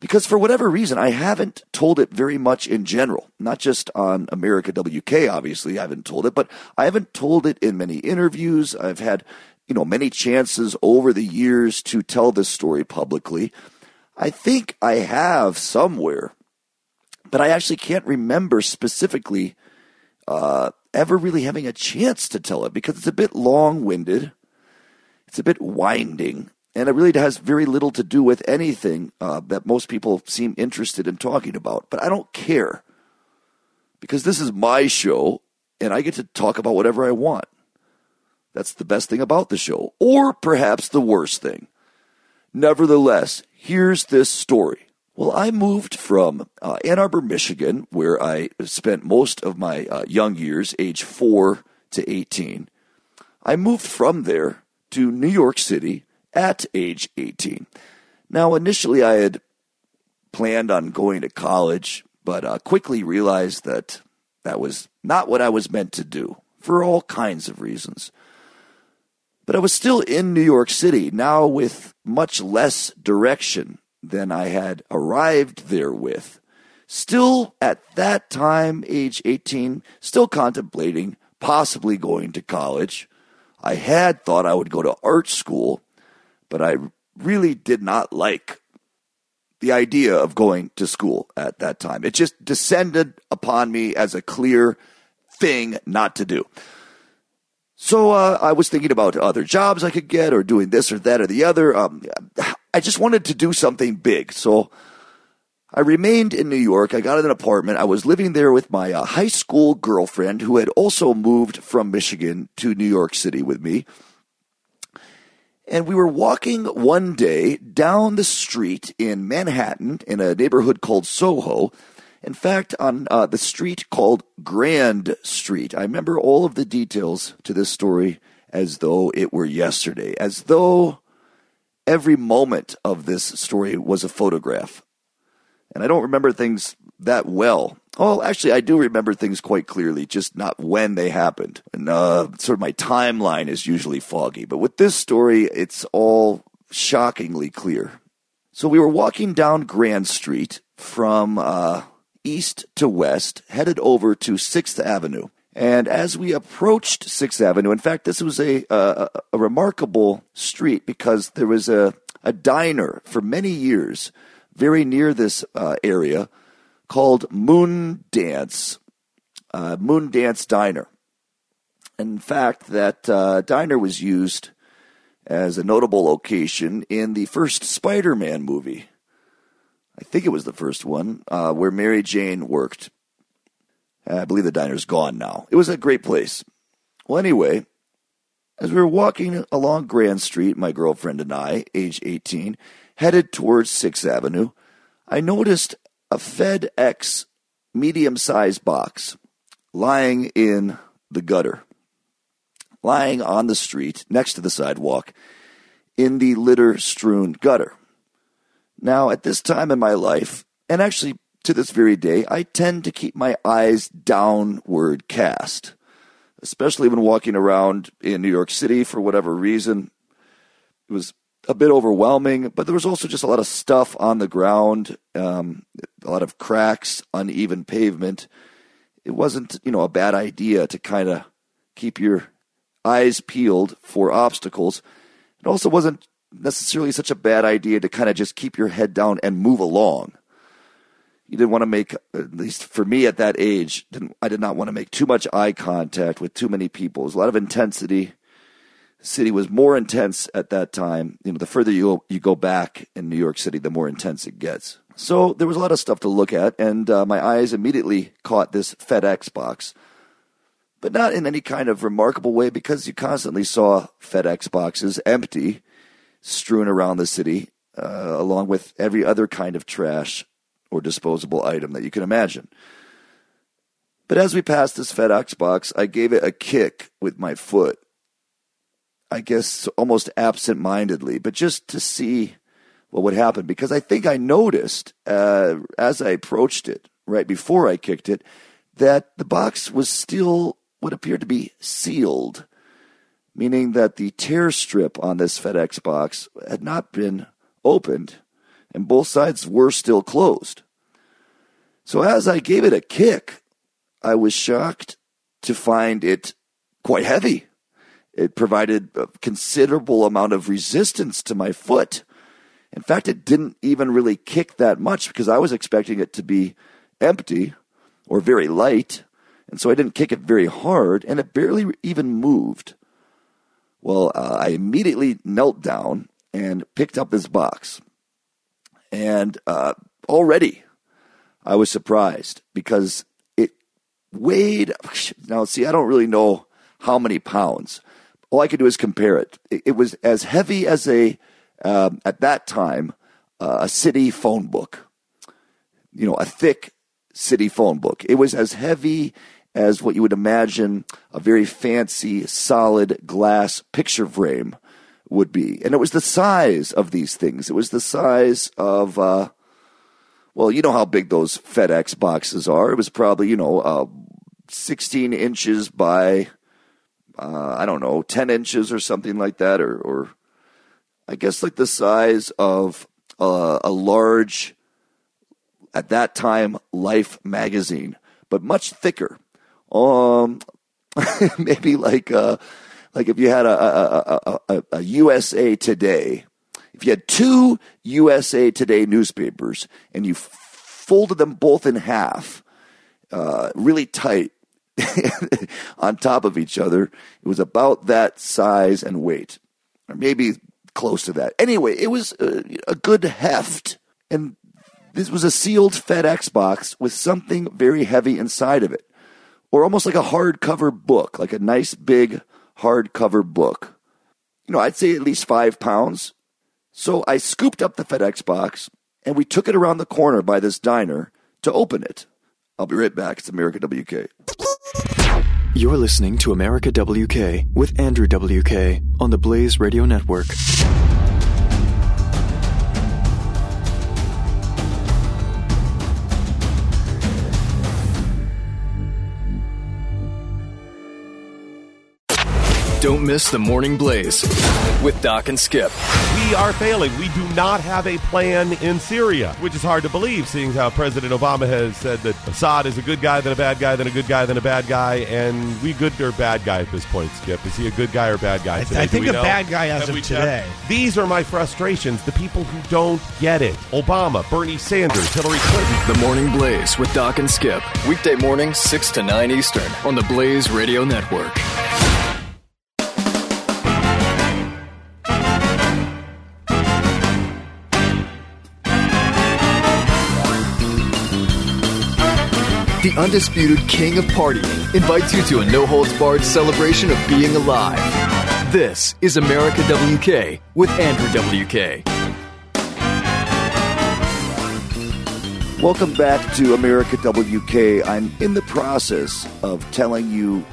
Because for whatever reason, I haven't told it very much in general. Not just on America WK, obviously, I haven't told it, but I haven't told it in many interviews. I've had, you know, many chances over the years to tell this story publicly. I think I have somewhere, but I actually can't remember specifically uh, ever really having a chance to tell it because it's a bit long winded, it's a bit winding, and it really has very little to do with anything uh, that most people seem interested in talking about. But I don't care because this is my show and I get to talk about whatever I want. That's the best thing about the show, or perhaps the worst thing. Nevertheless, here's this story. Well, I moved from uh, Ann Arbor, Michigan, where I spent most of my uh, young years, age 4 to 18. I moved from there to New York City at age 18. Now, initially, I had planned on going to college, but uh, quickly realized that that was not what I was meant to do for all kinds of reasons. But I was still in New York City, now with much less direction than I had arrived there with. Still at that time, age 18, still contemplating possibly going to college. I had thought I would go to art school, but I really did not like the idea of going to school at that time. It just descended upon me as a clear thing not to do. So uh, I was thinking about other jobs I could get or doing this or that or the other. Um, I just wanted to do something big. So I remained in New York. I got an apartment. I was living there with my uh, high school girlfriend who had also moved from Michigan to New York City with me. And we were walking one day down the street in Manhattan in a neighborhood called Soho. In fact, on uh, the street called Grand Street. I remember all of the details to this story as though it were yesterday, as though every moment of this story was a photograph. And I don't remember things that well. Oh, actually, I do remember things quite clearly, just not when they happened. And uh, sort of my timeline is usually foggy. But with this story, it's all shockingly clear. So we were walking down Grand Street from uh, east to west, headed over to 6th Avenue. And as we approached 6th Avenue, in fact, this was a, a, a remarkable street because there was a, a diner for many years very near this uh, area called Moon Dance, uh, Moon Dance Diner. In fact, that uh, diner was used as a notable location in the first Spider Man movie. I think it was the first one, uh, where Mary Jane worked. I believe the diner's gone now. It was a great place. Well, anyway, as we were walking along Grand Street, my girlfriend and I, age 18, headed towards 6th Avenue, I noticed a FedEx medium sized box lying in the gutter, lying on the street next to the sidewalk in the litter strewn gutter. Now, at this time in my life, and actually to this very day, I tend to keep my eyes downward cast, especially when walking around in New York City for whatever reason. It was a bit overwhelming, but there was also just a lot of stuff on the ground, um, a lot of cracks, uneven pavement. It wasn't, you know, a bad idea to kind of keep your eyes peeled for obstacles. It also wasn't necessarily such a bad idea to kind of just keep your head down and move along. You didn't want to make, at least for me at that age, I did not want to make too much eye contact with too many people. There was a lot of intensity city was more intense at that time. You know, the further you you go back in New York City, the more intense it gets. So there was a lot of stuff to look at, and uh, my eyes immediately caught this FedEx box, but not in any kind of remarkable way because you constantly saw FedEx boxes empty, strewn around the city, uh, along with every other kind of trash or disposable item that you can imagine. But as we passed this FedEx box, I gave it a kick with my foot I guess, almost absent mindedly, but just to see what would happen. Because I think I noticed uh, as I approached it, right before I kicked it, that the box was still what appeared to be sealed, meaning that the tear strip on this FedEx box had not been opened and both sides were still closed. So as I gave it a kick, I was shocked to find it quite heavy. It provided a considerable amount of resistance to my foot. In fact, it didn't even really kick that much because I was expecting it to be empty or very light. And so I didn't kick it very hard, and it barely even moved. Well, uh, I immediately knelt down and picked up this box. And uh, already I was surprised because it weighed. Now, see, I don't really know how many pounds, all I could do is compare it. It, it was as heavy as a, um, at that time, uh, a city phone book. You know, a thick city phone book. It was as heavy as what you would imagine a very fancy, solid glass picture frame would be. And it was the size of these things. It was the size of, uh, well, you know how big those FedEx boxes are. It was probably, you know, uh, 16 inches by uh, I don't know, 10 inches or something like that, or, or I guess like the size of uh, a large, at that time, Life magazine, but much thicker. Um, maybe like uh, like if you had a, a, a, a, USA Today, if you had two USA Today newspapers and you folded them both in half, uh, really tight, on top of each other. It was about that size and weight, or maybe close to that. Anyway, it was a, a good heft, and this was a sealed FedEx box with something very heavy inside of it, or almost like a hardcover book, like a nice big hardcover book. You know, I'd say at least five pounds. So I scooped up the FedEx box and we took it around the corner by this diner to open it. I'll be right back. It's America WK. You're listening to America WK with Andrew WK on the Blaze Radio Network. Don't Don't miss the Morning Blaze with Doc and Skip. We are failing. We do not have a plan in Syria, which is hard to believe, seeing how President Obama has said that Assad is a good guy, then a bad guy, then a good guy, then a bad guy, and we good or bad guy at this point, Skip? Is he a good guy or bad guy today? I Do think a know? bad guy as Have of today. checked? These are my frustrations. The people who don't get it. Obama, Bernie Sanders, Hillary Clinton. The Morning Blaze with Doc and Skip. Weekday mornings, 6 to 9 Eastern on the Blaze Radio Network. The undisputed king of partying invites you to a no holds barred celebration of being alive. This is America WK with Andrew WK. Welcome back to America WK. I'm in the process of telling you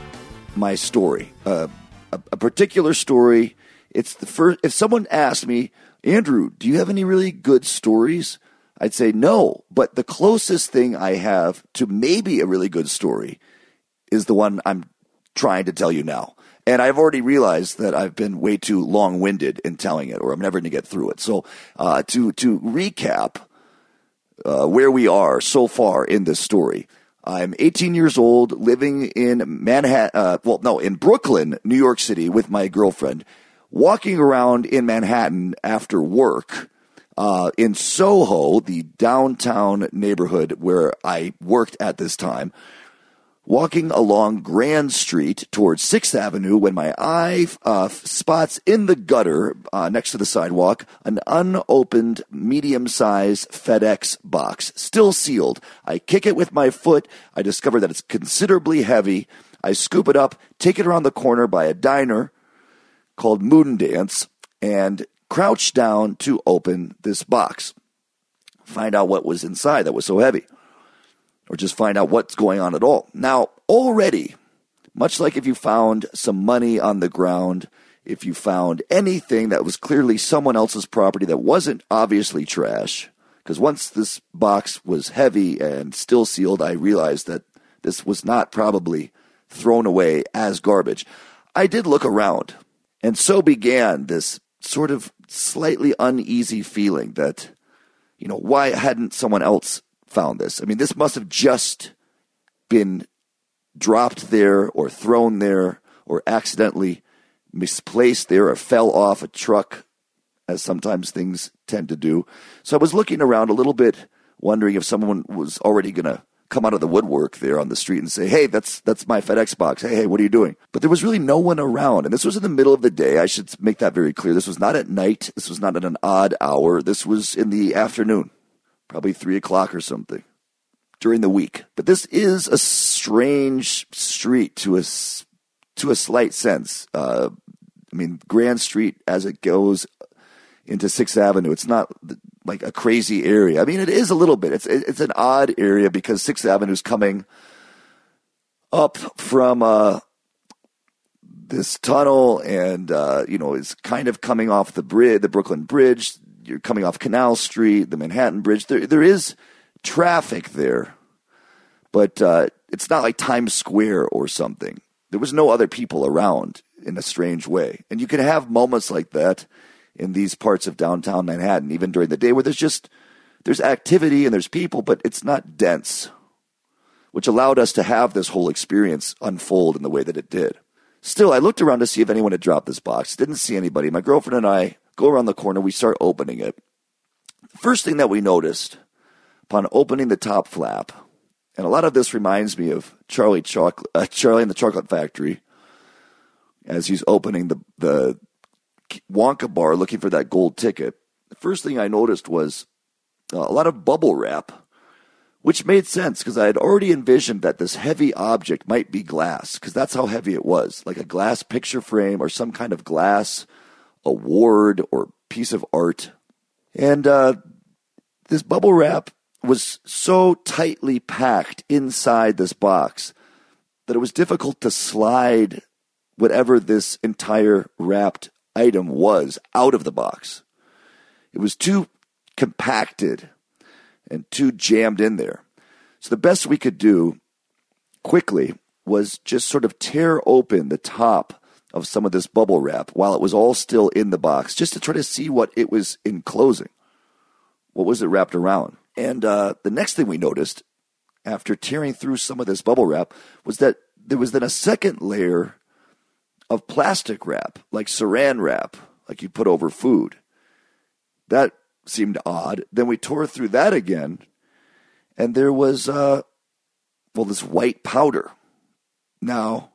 my story, uh, a, a particular story. It's the first. If someone asked me, Andrew, do you have any really good stories? I'd say no. But the closest thing I have to maybe a really good story is the one I'm trying to tell you now. And I've already realized that I've been way too long winded in telling it, or I'm never going to get through it. So, uh, to to recap, uh, where we are so far in this story. I'm 18 years old, living in Manhattan, uh, well, no, in Brooklyn, New York City with my girlfriend, walking around in Manhattan after work. Uh, in Soho, the downtown neighborhood where I worked at this time, walking along Grand Street towards Sixth Avenue when my eye uh, spots in the gutter uh, next to the sidewalk an unopened, medium sized FedEx box, still sealed. I kick it with my foot. I discover that it's considerably heavy. I scoop it up, take it around the corner by a diner called Moon Dance, and crouch down to open this box. Find out what was inside that was so heavy or just find out what's going on at all. Now, already, much like if you found some money on the ground, if you found anything that was clearly someone else's property that wasn't obviously trash, because once this box was heavy and still sealed, I realized that this was not probably thrown away as garbage. I did look around, and so began this sort of slightly uneasy feeling that, you know, why hadn't someone else found this. I mean, this must have just been dropped there or thrown there or accidentally misplaced there or fell off a truck, as sometimes things tend to do. So I was looking around a little bit, wondering if someone was already going to come out of the woodwork there on the street and say, "Hey, that's that's my FedEx box. Hey, hey, what are you doing?" But there was really no one around, and this was in the middle of the day. I should make that very clear. This was not at night. This was not at an odd hour. This was in the afternoon probably three o'clock or something during the week. But this is a strange street to a to a slight sense. Uh, I mean, Grand Street as it goes into Sixth Avenue, it's not like a crazy area. I mean, it is a little bit. It's it's an odd area because Sixth Avenue is coming up from uh, this tunnel, and uh, you know, is kind of coming off the bridge, the Brooklyn Bridge you're coming off Canal Street, the Manhattan Bridge. There, there is traffic there, but uh, it's not like Times Square or something. There was no other people around in a strange way, and you can have moments like that in these parts of downtown Manhattan, even during the day, where there's just there's activity and there's people, but it's not dense, which allowed us to have this whole experience unfold in the way that it did. Still, I looked around to see if anyone had dropped this box. Didn't see anybody. My girlfriend and I go around the corner. We start opening it. First thing that we noticed upon opening the top flap, and a lot of this reminds me of Charlie Chocolate, uh, Charlie and the Chocolate Factory, as he's opening the the Wonka bar looking for that gold ticket. The first thing I noticed was uh, a lot of bubble wrap, which made sense because I had already envisioned that this heavy object might be glass because that's how heavy it was, like a glass picture frame or some kind of glass award or piece of art. And uh, this bubble wrap was so tightly packed inside this box that it was difficult to slide whatever this entire wrapped item was out of the box. It was too compacted and too jammed in there. So the best we could do quickly was just sort of tear open the top of some of this bubble wrap while it was all still in the box, just to try to see what it was enclosing. What was it wrapped around? And uh, the next thing we noticed after tearing through some of this bubble wrap was that there was then a second layer of plastic wrap, like saran wrap, like you put over food. That seemed odd. Then we tore through that again, and there was, uh, well, this white powder. Now,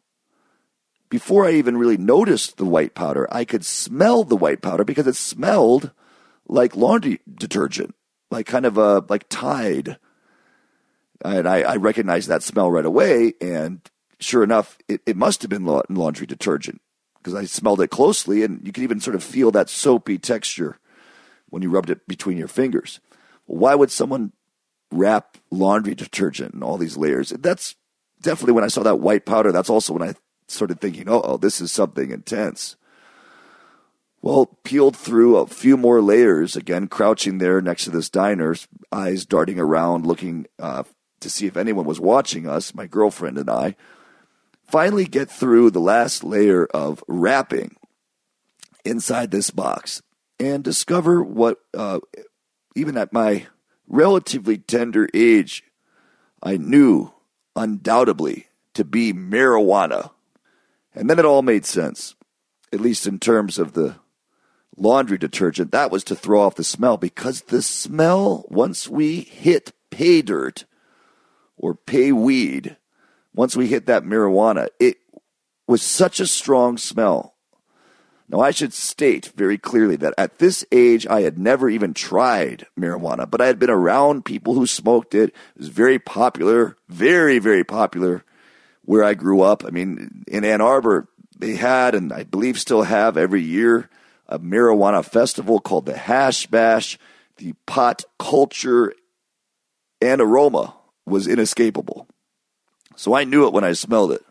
before I even really noticed the white powder, I could smell the white powder because it smelled like laundry detergent, like kind of a like Tide. And I, I recognized that smell right away. And sure enough, it, it must have been laundry detergent because I smelled it closely, and you could even sort of feel that soapy texture when you rubbed it between your fingers. Why would someone wrap laundry detergent in all these layers? That's definitely when I saw that white powder. That's also when I started thinking, oh, this is something intense. Well, peeled through a few more layers, again, crouching there next to this diner, eyes darting around, looking uh, to see if anyone was watching us, my girlfriend and I, finally get through the last layer of wrapping inside this box and discover what, uh, even at my relatively tender age, I knew undoubtedly to be marijuana. And then it all made sense, at least in terms of the laundry detergent. That was to throw off the smell because the smell, once we hit pay dirt or pay weed, once we hit that marijuana, it was such a strong smell. Now, I should state very clearly that at this age, I had never even tried marijuana, but I had been around people who smoked it. It was very popular, very, very popular where I grew up. I mean, in Ann Arbor, they had, and I believe still have every year, a marijuana festival called the Hash Bash. The pot culture and aroma was inescapable. So I knew it when I smelled it.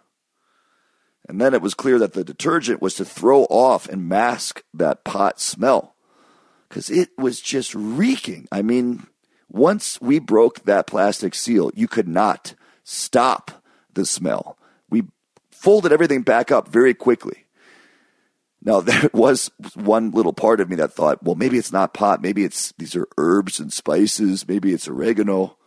And then it was clear that the detergent was to throw off and mask that pot smell because it was just reeking. I mean, once we broke that plastic seal, you could not stop the smell. We folded everything back up very quickly. Now, there was one little part of me that thought, well, maybe it's not pot. Maybe it's these are herbs and spices. Maybe it's oregano.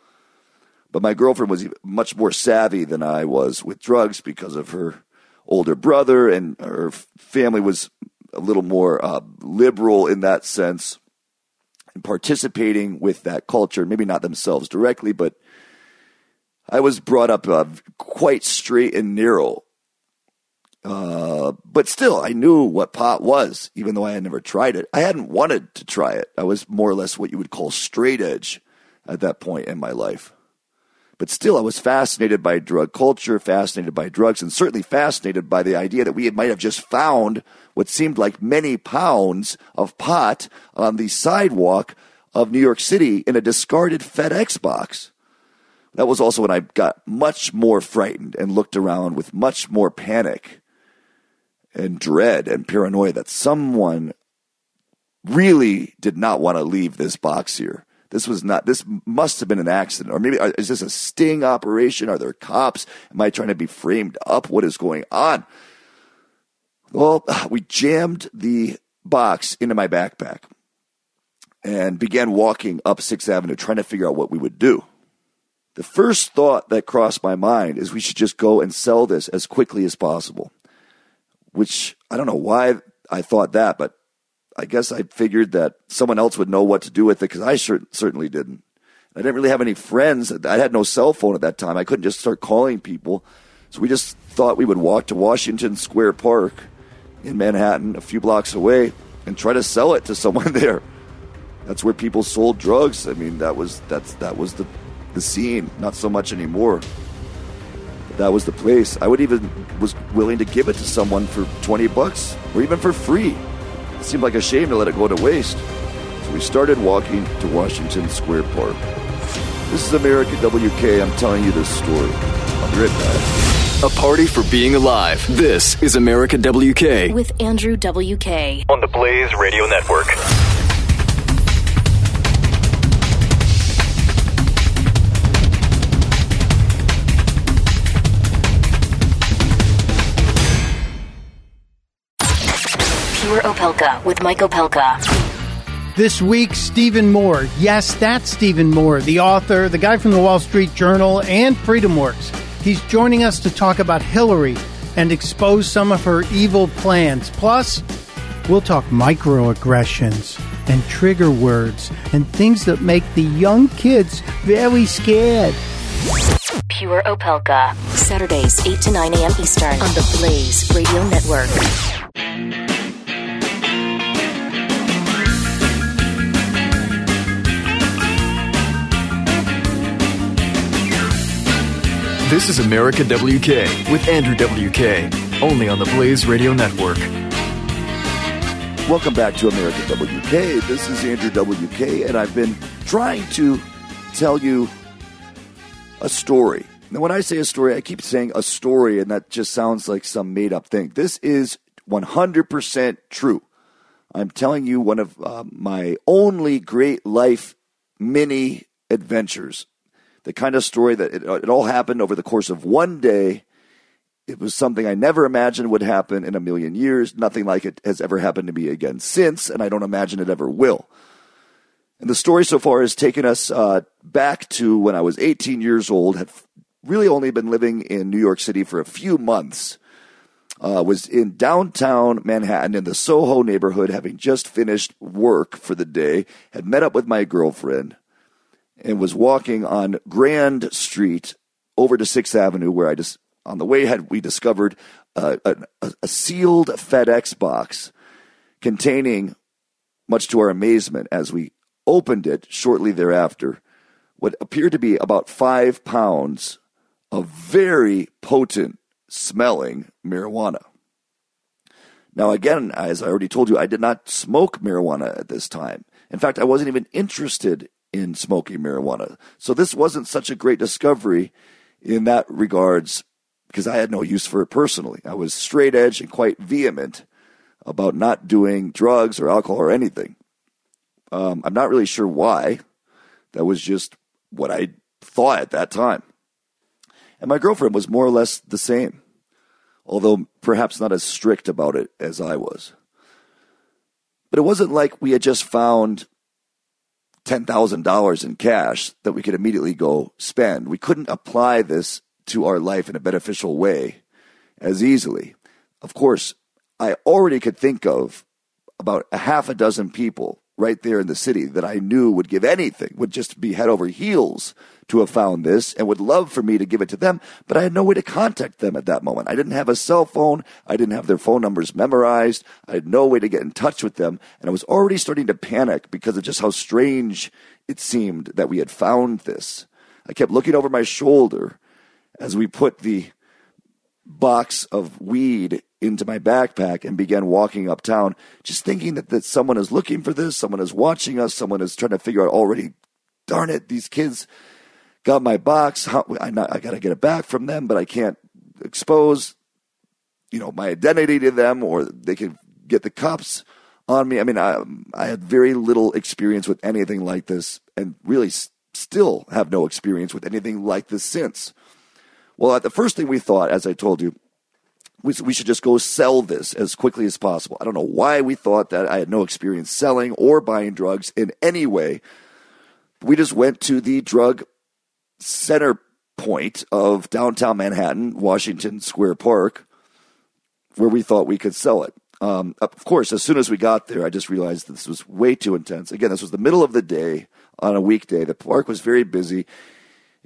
But my girlfriend was much more savvy than I was with drugs because of her older brother, and her family was a little more uh, liberal in that sense and participating with that culture. Maybe not themselves directly, but I was brought up uh, quite straight and narrow. Uh, but still, I knew what pot was, even though I had never tried it. I hadn't wanted to try it. I was more or less what you would call straight edge at that point in my life. But still, I was fascinated by drug culture, fascinated by drugs, and certainly fascinated by the idea that we might have just found what seemed like many pounds of pot on the sidewalk of New York City in a discarded FedEx box. That was also when I got much more frightened and looked around with much more panic and dread and paranoia that someone really did not want to leave this box here. This was not, this must have been an accident. Or maybe, uh, is this a sting operation? Are there cops? Am I trying to be framed up? What is going on? Well, we jammed the box into my backpack and began walking up Sixth Avenue trying to figure out what we would do. The first thought that crossed my mind is we should just go and sell this as quickly as possible. Which I don't know why I thought that, but I guess I figured that someone else would know what to do with it because I cer- certainly didn't. I didn't really have any friends. I had no cell phone at that time. I couldn't just start calling people. So we just thought we would walk to Washington Square Park in Manhattan, a few blocks away, and try to sell it to someone there. That's where people sold drugs. I mean, that was that's that was the the scene. Not so much anymore. But that was the place. I would even was willing to give it to someone for twenty bucks or even for free. It seemed like a shame to let it go to waste. So we started walking to Washington Square Park. This is America WK. I'm telling you this story. I'll be right back. A party for being alive. This is America WK. With Andrew WK. On the Blaze Radio Network. Opelka with Mike Opelka. This week, Stephen Moore. Yes, that's Stephen Moore, the author, the guy from the Wall Street Journal, and FreedomWorks. He's joining us to talk about Hillary and expose some of her evil plans. Plus, we'll talk microaggressions and trigger words and things that make the young kids very scared. Pure Opelka. Saturdays, 8 to 9 a.m. Eastern on the Blaze Radio Network. This is America WK with Andrew WK, only on the Blaze Radio Network. Welcome back to America WK. This is Andrew WK, and I've been trying to tell you a story. Now, when I say a story, I keep saying a story, and that just sounds like some made up thing. This is 100% true. I'm telling you one of uh, my only great life mini adventures. The kind of story that it, it all happened over the course of one day. It was something I never imagined would happen in a million years. Nothing like it has ever happened to me again since, and I don't imagine it ever will. And the story so far has taken us uh, back to when I was 18 years old, had really only been living in New York City for a few months. Uh, was in downtown Manhattan in the Soho neighborhood, having just finished work for the day, had met up with my girlfriend, and was walking on Grand Street over to Sixth Avenue, where I just on the way had we discovered uh, a, a sealed FedEx box containing, much to our amazement, as we opened it shortly thereafter, what appeared to be about five pounds of very potent smelling marijuana. Now, again, as I already told you, I did not smoke marijuana at this time. In fact, I wasn't even interested in smoking marijuana. So this wasn't such a great discovery in that regards because I had no use for it personally. I was straight edge and quite vehement about not doing drugs or alcohol or anything. Um, I'm not really sure why. That was just what I thought at that time. And my girlfriend was more or less the same, although perhaps not as strict about it as I was. But it wasn't like we had just found $10,000 in cash that we could immediately go spend. We couldn't apply this to our life in a beneficial way as easily. Of course, I already could think of about a half a dozen people right there in the city that I knew would give anything, would just be head over heels to have found this and would love for me to give it to them, but I had no way to contact them at that moment. I didn't have a cell phone. I didn't have their phone numbers memorized. I had no way to get in touch with them. And I was already starting to panic because of just how strange it seemed that we had found this. I kept looking over my shoulder as we put the box of weed into my backpack and began walking uptown, just thinking that, that someone is looking for this, someone is watching us, someone is trying to figure out already, darn it, these kids got my box. How, I, I got to get it back from them, but I can't expose, you know, my identity to them or they could get the cops on me. I mean, I, I had very little experience with anything like this and really s- still have no experience with anything like this since. Well, the first thing we thought, as I told you, we, we should just go sell this as quickly as possible. I don't know why we thought that. I had no experience selling or buying drugs in any way. We just went to the drug center point of downtown Manhattan, Washington Square Park, where we thought we could sell it. Um, of course, as soon as we got there, I just realized this was way too intense. Again, this was the middle of the day on a weekday. The park was very busy.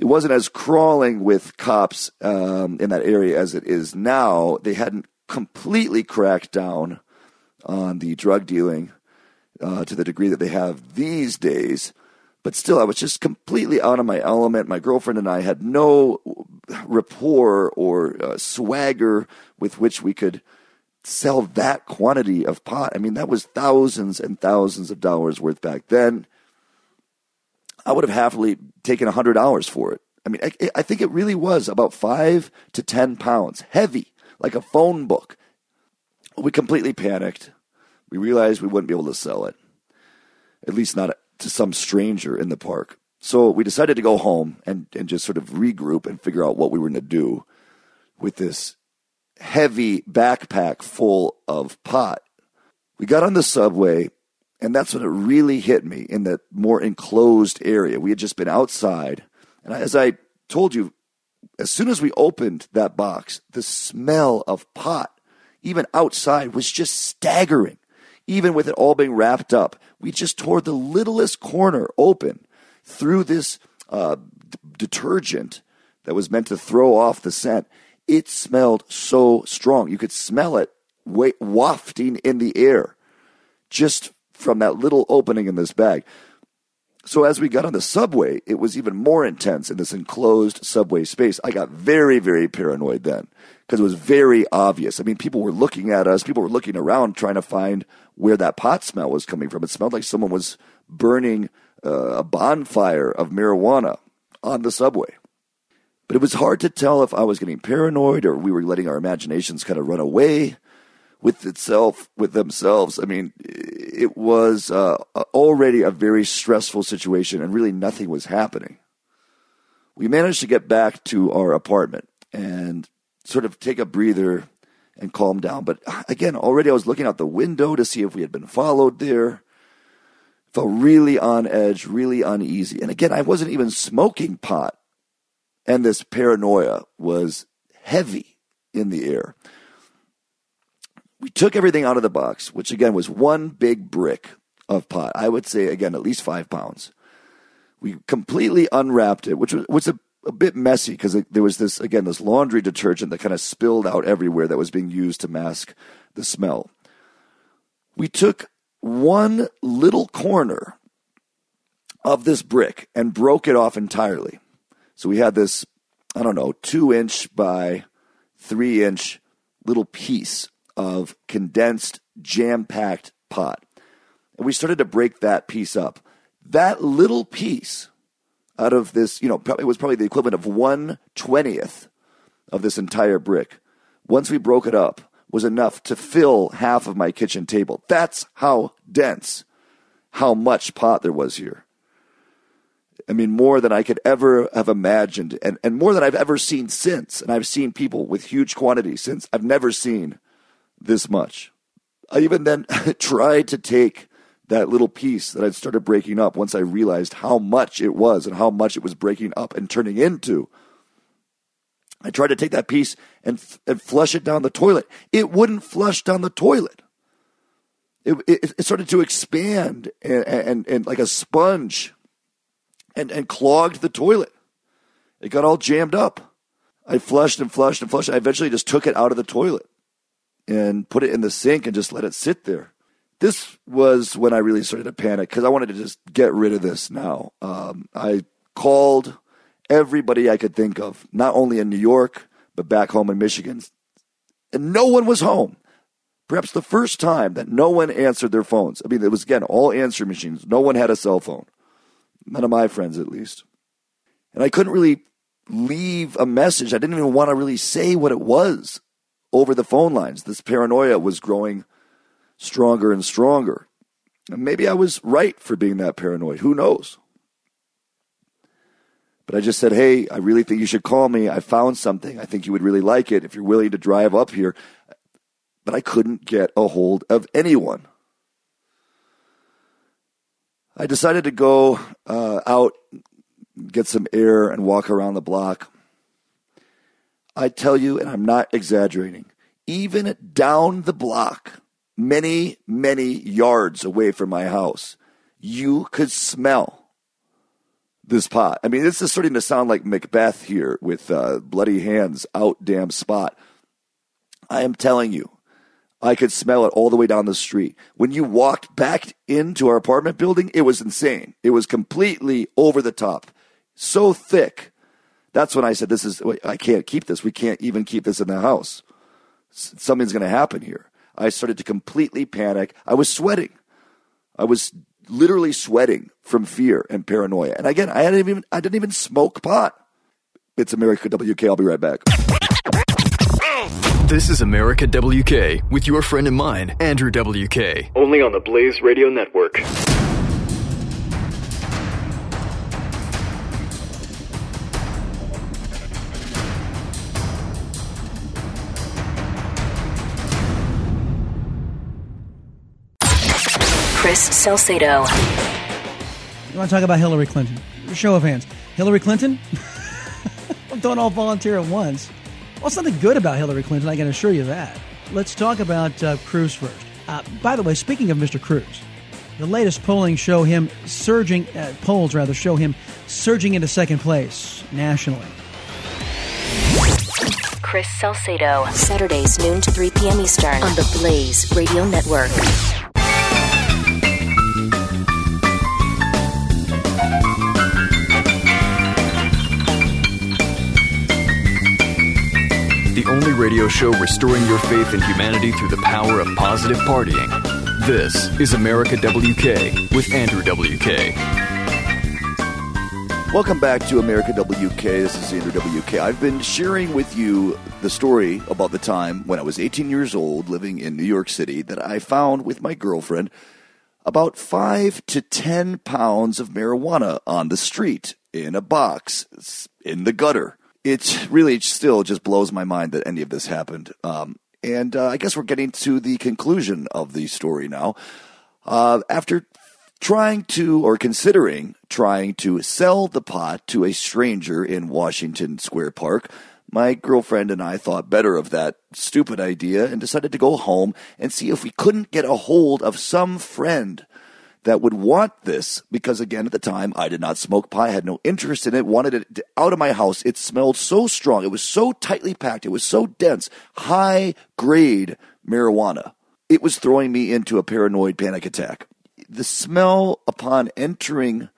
It wasn't as crawling with cops um, in that area as it is now. They hadn't completely cracked down on the drug dealing uh, to the degree that they have these days. But still, I was just completely out of my element. My girlfriend and I had no rapport or uh, swagger with which we could sell that quantity of pot. I mean, that was thousands and thousands of dollars worth back then. I would have happily taken hundred dollars for it. I mean, I, I, think it really was about five to ten pounds, heavy, like a phone book. We completely panicked. We realized we wouldn't be able to sell it, at least not to some stranger in the park. So we decided to go home and, and just sort of regroup and figure out what we were going to do with this heavy backpack full of pot. We got on the subway, and that's when it really hit me in that more enclosed area. We had just been outside. And as I told you, as soon as we opened that box, the smell of pot, even outside, was just staggering. Even with it all being wrapped up, we just tore the littlest corner open through this uh, d- detergent that was meant to throw off the scent. It smelled so strong. You could smell it wa- wafting in the air just from that little opening in this bag. So as we got on the subway, it was even more intense in this enclosed subway space. I got very, very paranoid then because it was very obvious. I mean, people were looking at us, people were looking around trying to find where that pot smell was coming from. It smelled like someone was burning uh, a bonfire of marijuana on the subway. But it was hard to tell if I was getting paranoid or we were letting our imaginations kind of run away with itself, with themselves. I mean, it was uh, already a very stressful situation, and really nothing was happening. We managed to get back to our apartment and sort of take a breather and calm down. But again, already I was looking out the window to see if we had been followed there. Felt really on edge, really uneasy. And again, I wasn't even smoking pot. And this paranoia was heavy in the air. We took everything out of the box, which again was one big brick of pot. I would say, again, at least five pounds. We completely unwrapped it, which was, was a, a bit messy because there was this, again, this laundry detergent that kind of spilled out everywhere that was being used to mask the smell. We took one little corner of this brick and broke it off entirely. So we had this, I don't know, two inch by three inch little piece of condensed, jam packed pot. And we started to break that piece up. That little piece out of this, you know, it was probably the equivalent of one twentieth of this entire brick. Once we broke it up, was enough to fill half of my kitchen table. That's how dense, how much pot there was here. I mean, more than I could ever have imagined, and, and more than I've ever seen since. And I've seen people with huge quantities since. I've never seen this much. I even then tried to take that little piece that I'd started breaking up once I realized how much it was and how much it was breaking up and turning into. I tried to take that piece and, and flush it down the toilet. It wouldn't flush down the toilet. It, it, it started to expand and, and, and like a sponge and, and clogged the toilet. It got all jammed up. I flushed and flushed and flushed. I eventually just took it out of the toilet and put it in the sink and just let it sit there. This was when I really started to panic because I wanted to just get rid of this now. Um, I called everybody I could think of, not only in New York, but back home in Michigan. And no one was home. Perhaps the first time that no one answered their phones. I mean, it was again all answer machines. No one had a cell phone. None of my friends, at least. And I couldn't really leave a message. I didn't even want to really say what it was over the phone lines. This paranoia was growing stronger and stronger. And maybe I was right for being that paranoid. Who knows? But I just said, hey, I really think you should call me. I found something. I think you would really like it if you're willing to drive up here. But I couldn't get a hold of anyone. I decided to go uh, out, get some air, and walk around the block. I tell you, and I'm not exaggerating, even down the block, many, many yards away from my house, you could smell this pot. I mean, this is starting to sound like Macbeth here with uh, bloody hands out damn spot. I am telling you, I could smell it all the way down the street. When you walked back into our apartment building, it was insane. It was completely over the top, so thick. That's when I said, "This is I can't keep this. We can't even keep this in the house. Something's going to happen here." I started to completely panic. I was sweating. I was literally sweating from fear and paranoia. And again, I hadn't even I didn't even smoke pot. It's America WK. I'll be right back. This is America WK with your friend and mine, Andrew WK. Only on the Blaze Radio Network. Chris Salcedo. You want to talk about Hillary Clinton? Show of hands. Hillary Clinton? Don't all volunteer at once. Well, something good about Hillary Clinton, I can assure you that. Let's talk about uh, Cruz first. Uh, by the way, speaking of Mr. Cruz, the latest polling show him surging, uh, polls rather, show him surging into second place nationally. Chris Salcedo. Saturdays, noon to 3 p.m. Eastern on the Blaze Radio Network. The only radio show restoring your faith in humanity through the power of positive partying. This is America WK with Andrew WK. Welcome back to America WK. This is Andrew WK. I've been sharing with you the story about the time when I was 18 years old living in New York City that I found with my girlfriend about 5 to 10 pounds of marijuana on the street in a box in the gutter. It really still just blows my mind that any of this happened. Um, and uh, I guess we're getting to the conclusion of the story now. Uh, after trying to, or considering trying to sell the pot to a stranger in Washington Square Park, my girlfriend and I thought better of that stupid idea and decided to go home and see if we couldn't get a hold of some friend that would want this because again at the time I did not smoke I had no interest in it, wanted it out of my house. It smelled so strong, it was so tightly packed, it was so dense, high grade marijuana. It was throwing me into a paranoid panic attack. The smell upon entering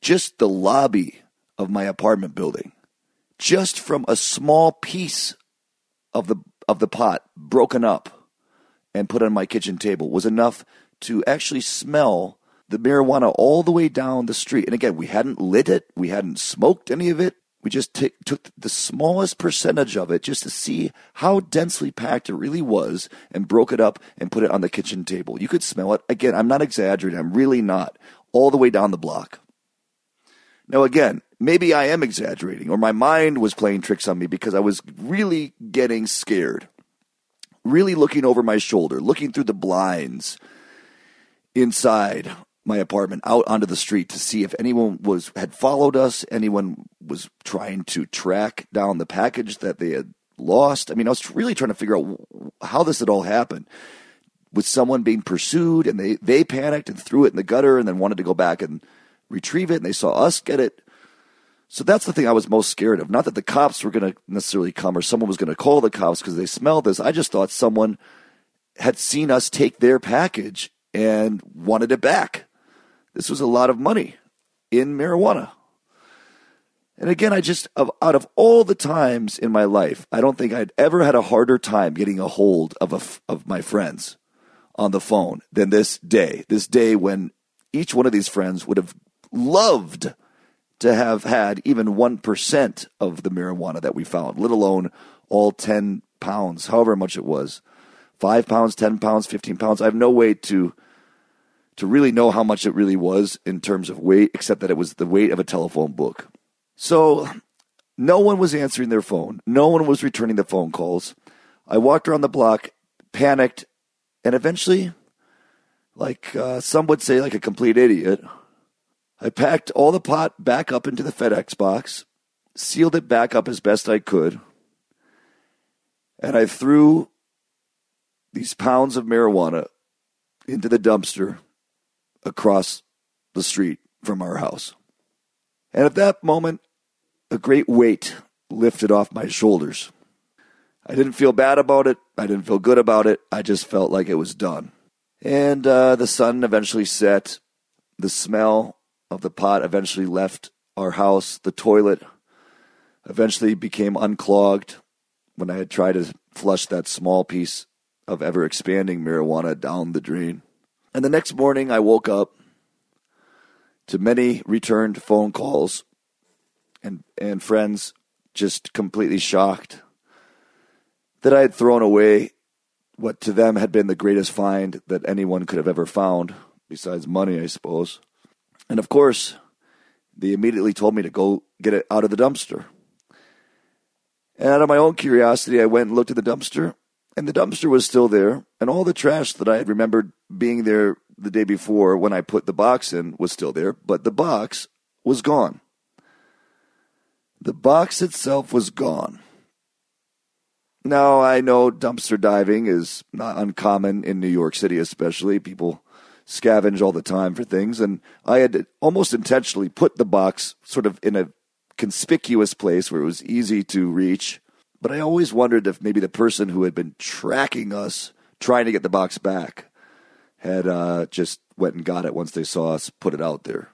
just the lobby of my apartment building, just from a small piece of the of the pot broken up and put on my kitchen table was enough to actually smell the marijuana all the way down the street. And again, we hadn't lit it, we hadn't smoked any of it. We just t- took the smallest percentage of it just to see how densely packed it really was and broke it up and put it on the kitchen table. You could smell it. Again, I'm not exaggerating, I'm really not. All the way down the block. Now, again, maybe I am exaggerating or my mind was playing tricks on me because I was really getting scared. Really looking over my shoulder, looking through the blinds inside my apartment out onto the street to see if anyone was had followed us, anyone was trying to track down the package that they had lost. I mean, I was really trying to figure out how this had all happened. With someone being pursued and they they panicked and threw it in the gutter and then wanted to go back and retrieve it and they saw us get it. So that's the thing I was most scared of. Not that the cops were going to necessarily come or someone was going to call the cops because they smelled this. I just thought someone had seen us take their package and wanted it back. This was a lot of money in marijuana. And again, I just, out of all the times in my life, I don't think I'd ever had a harder time getting a hold of, a, of my friends on the phone than this day. This day when each one of these friends would have loved to have had even 1% of the marijuana that we found, let alone all 10 pounds, however much it was. Five pounds, 10 pounds, 15 pounds. I have no way to to really know how much it really was in terms of weight, except that it was the weight of a telephone book. So no one was answering their phone. No one was returning the phone calls. I walked around the block, panicked, and eventually, like uh, some would say, like a complete idiot, I packed all the pot back up into the FedEx box, sealed it back up as best I could, and I threw these pounds of marijuana into the dumpster across the street from our house. And at that moment, a great weight lifted off my shoulders. I didn't feel bad about it. I didn't feel good about it. I just felt like it was done. And uh, the sun eventually set. The smell of the pot eventually left our house. The toilet eventually became unclogged when I had tried to flush that small piece of ever expanding marijuana down the drain. And the next morning, I woke up to many returned phone calls and, and friends just completely shocked that I had thrown away what to them had been the greatest find that anyone could have ever found, besides money, I suppose. And of course, they immediately told me to go get it out of the dumpster. And out of my own curiosity, I went and looked at the dumpster, and the dumpster was still there, and all the trash that I had remembered being there the day before when I put the box in was still there, but the box was gone. The box itself was gone. Now, I know dumpster diving is not uncommon in New York City, especially. People scavenge all the time for things, and I had almost intentionally put the box sort of in a conspicuous place where it was easy to reach. But I always wondered if maybe the person who had been tracking us, trying to get the box back, had uh, just went and got it once they saw us put it out there.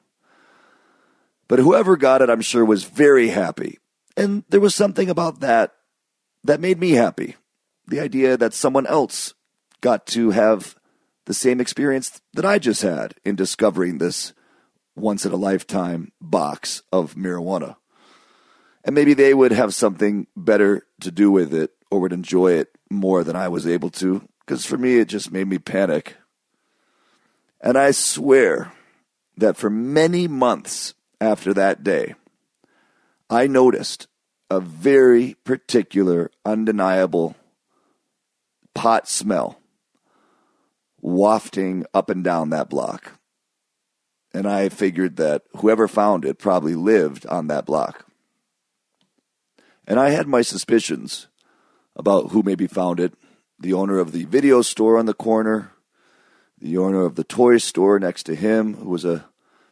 But whoever got it, I'm sure, was very happy. And there was something about that that made me happy. The idea that someone else got to have the same experience that I just had in discovering this once in a lifetime box of marijuana. And maybe they would have something better to do with it or would enjoy it more than I was able to. Because for me, it just made me panic. And I swear that for many months after that day, I noticed a very particular, undeniable pot smell wafting up and down that block. And I figured that whoever found it probably lived on that block. And I had my suspicions about who maybe found it the owner of the video store on the corner, the owner of the toy store next to him, who was a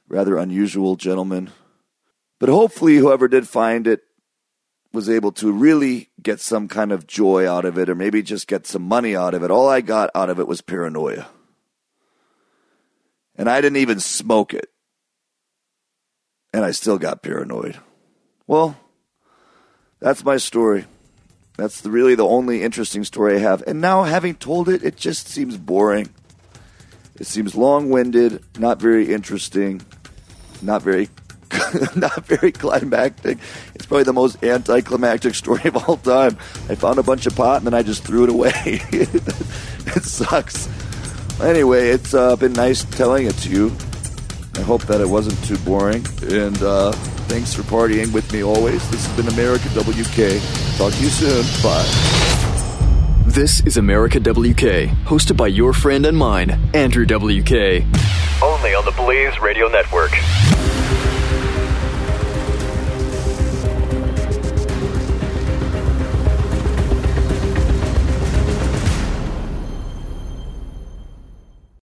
rather unusual gentleman. But hopefully, whoever did find it was able to really get some kind of joy out of it, or maybe just get some money out of it. All I got out of it was paranoia. And I didn't even smoke it. And I still got paranoid. Well, that's my story. That's the, really the only interesting story I have. And now, having told it, it just seems boring. It seems long winded, not very interesting, not very not very climactic. It's probably the most anticlimactic story of all time. I found a bunch of pot and then I just threw it away. it sucks. Anyway, it's uh, been nice telling it to you. I hope that it wasn't too boring. And uh, thanks for partying with me always. This has been America WK. Talk to you soon. Bye. This is America WK, hosted by your friend and mine, Andrew WK. Only on the Blaze Radio Network.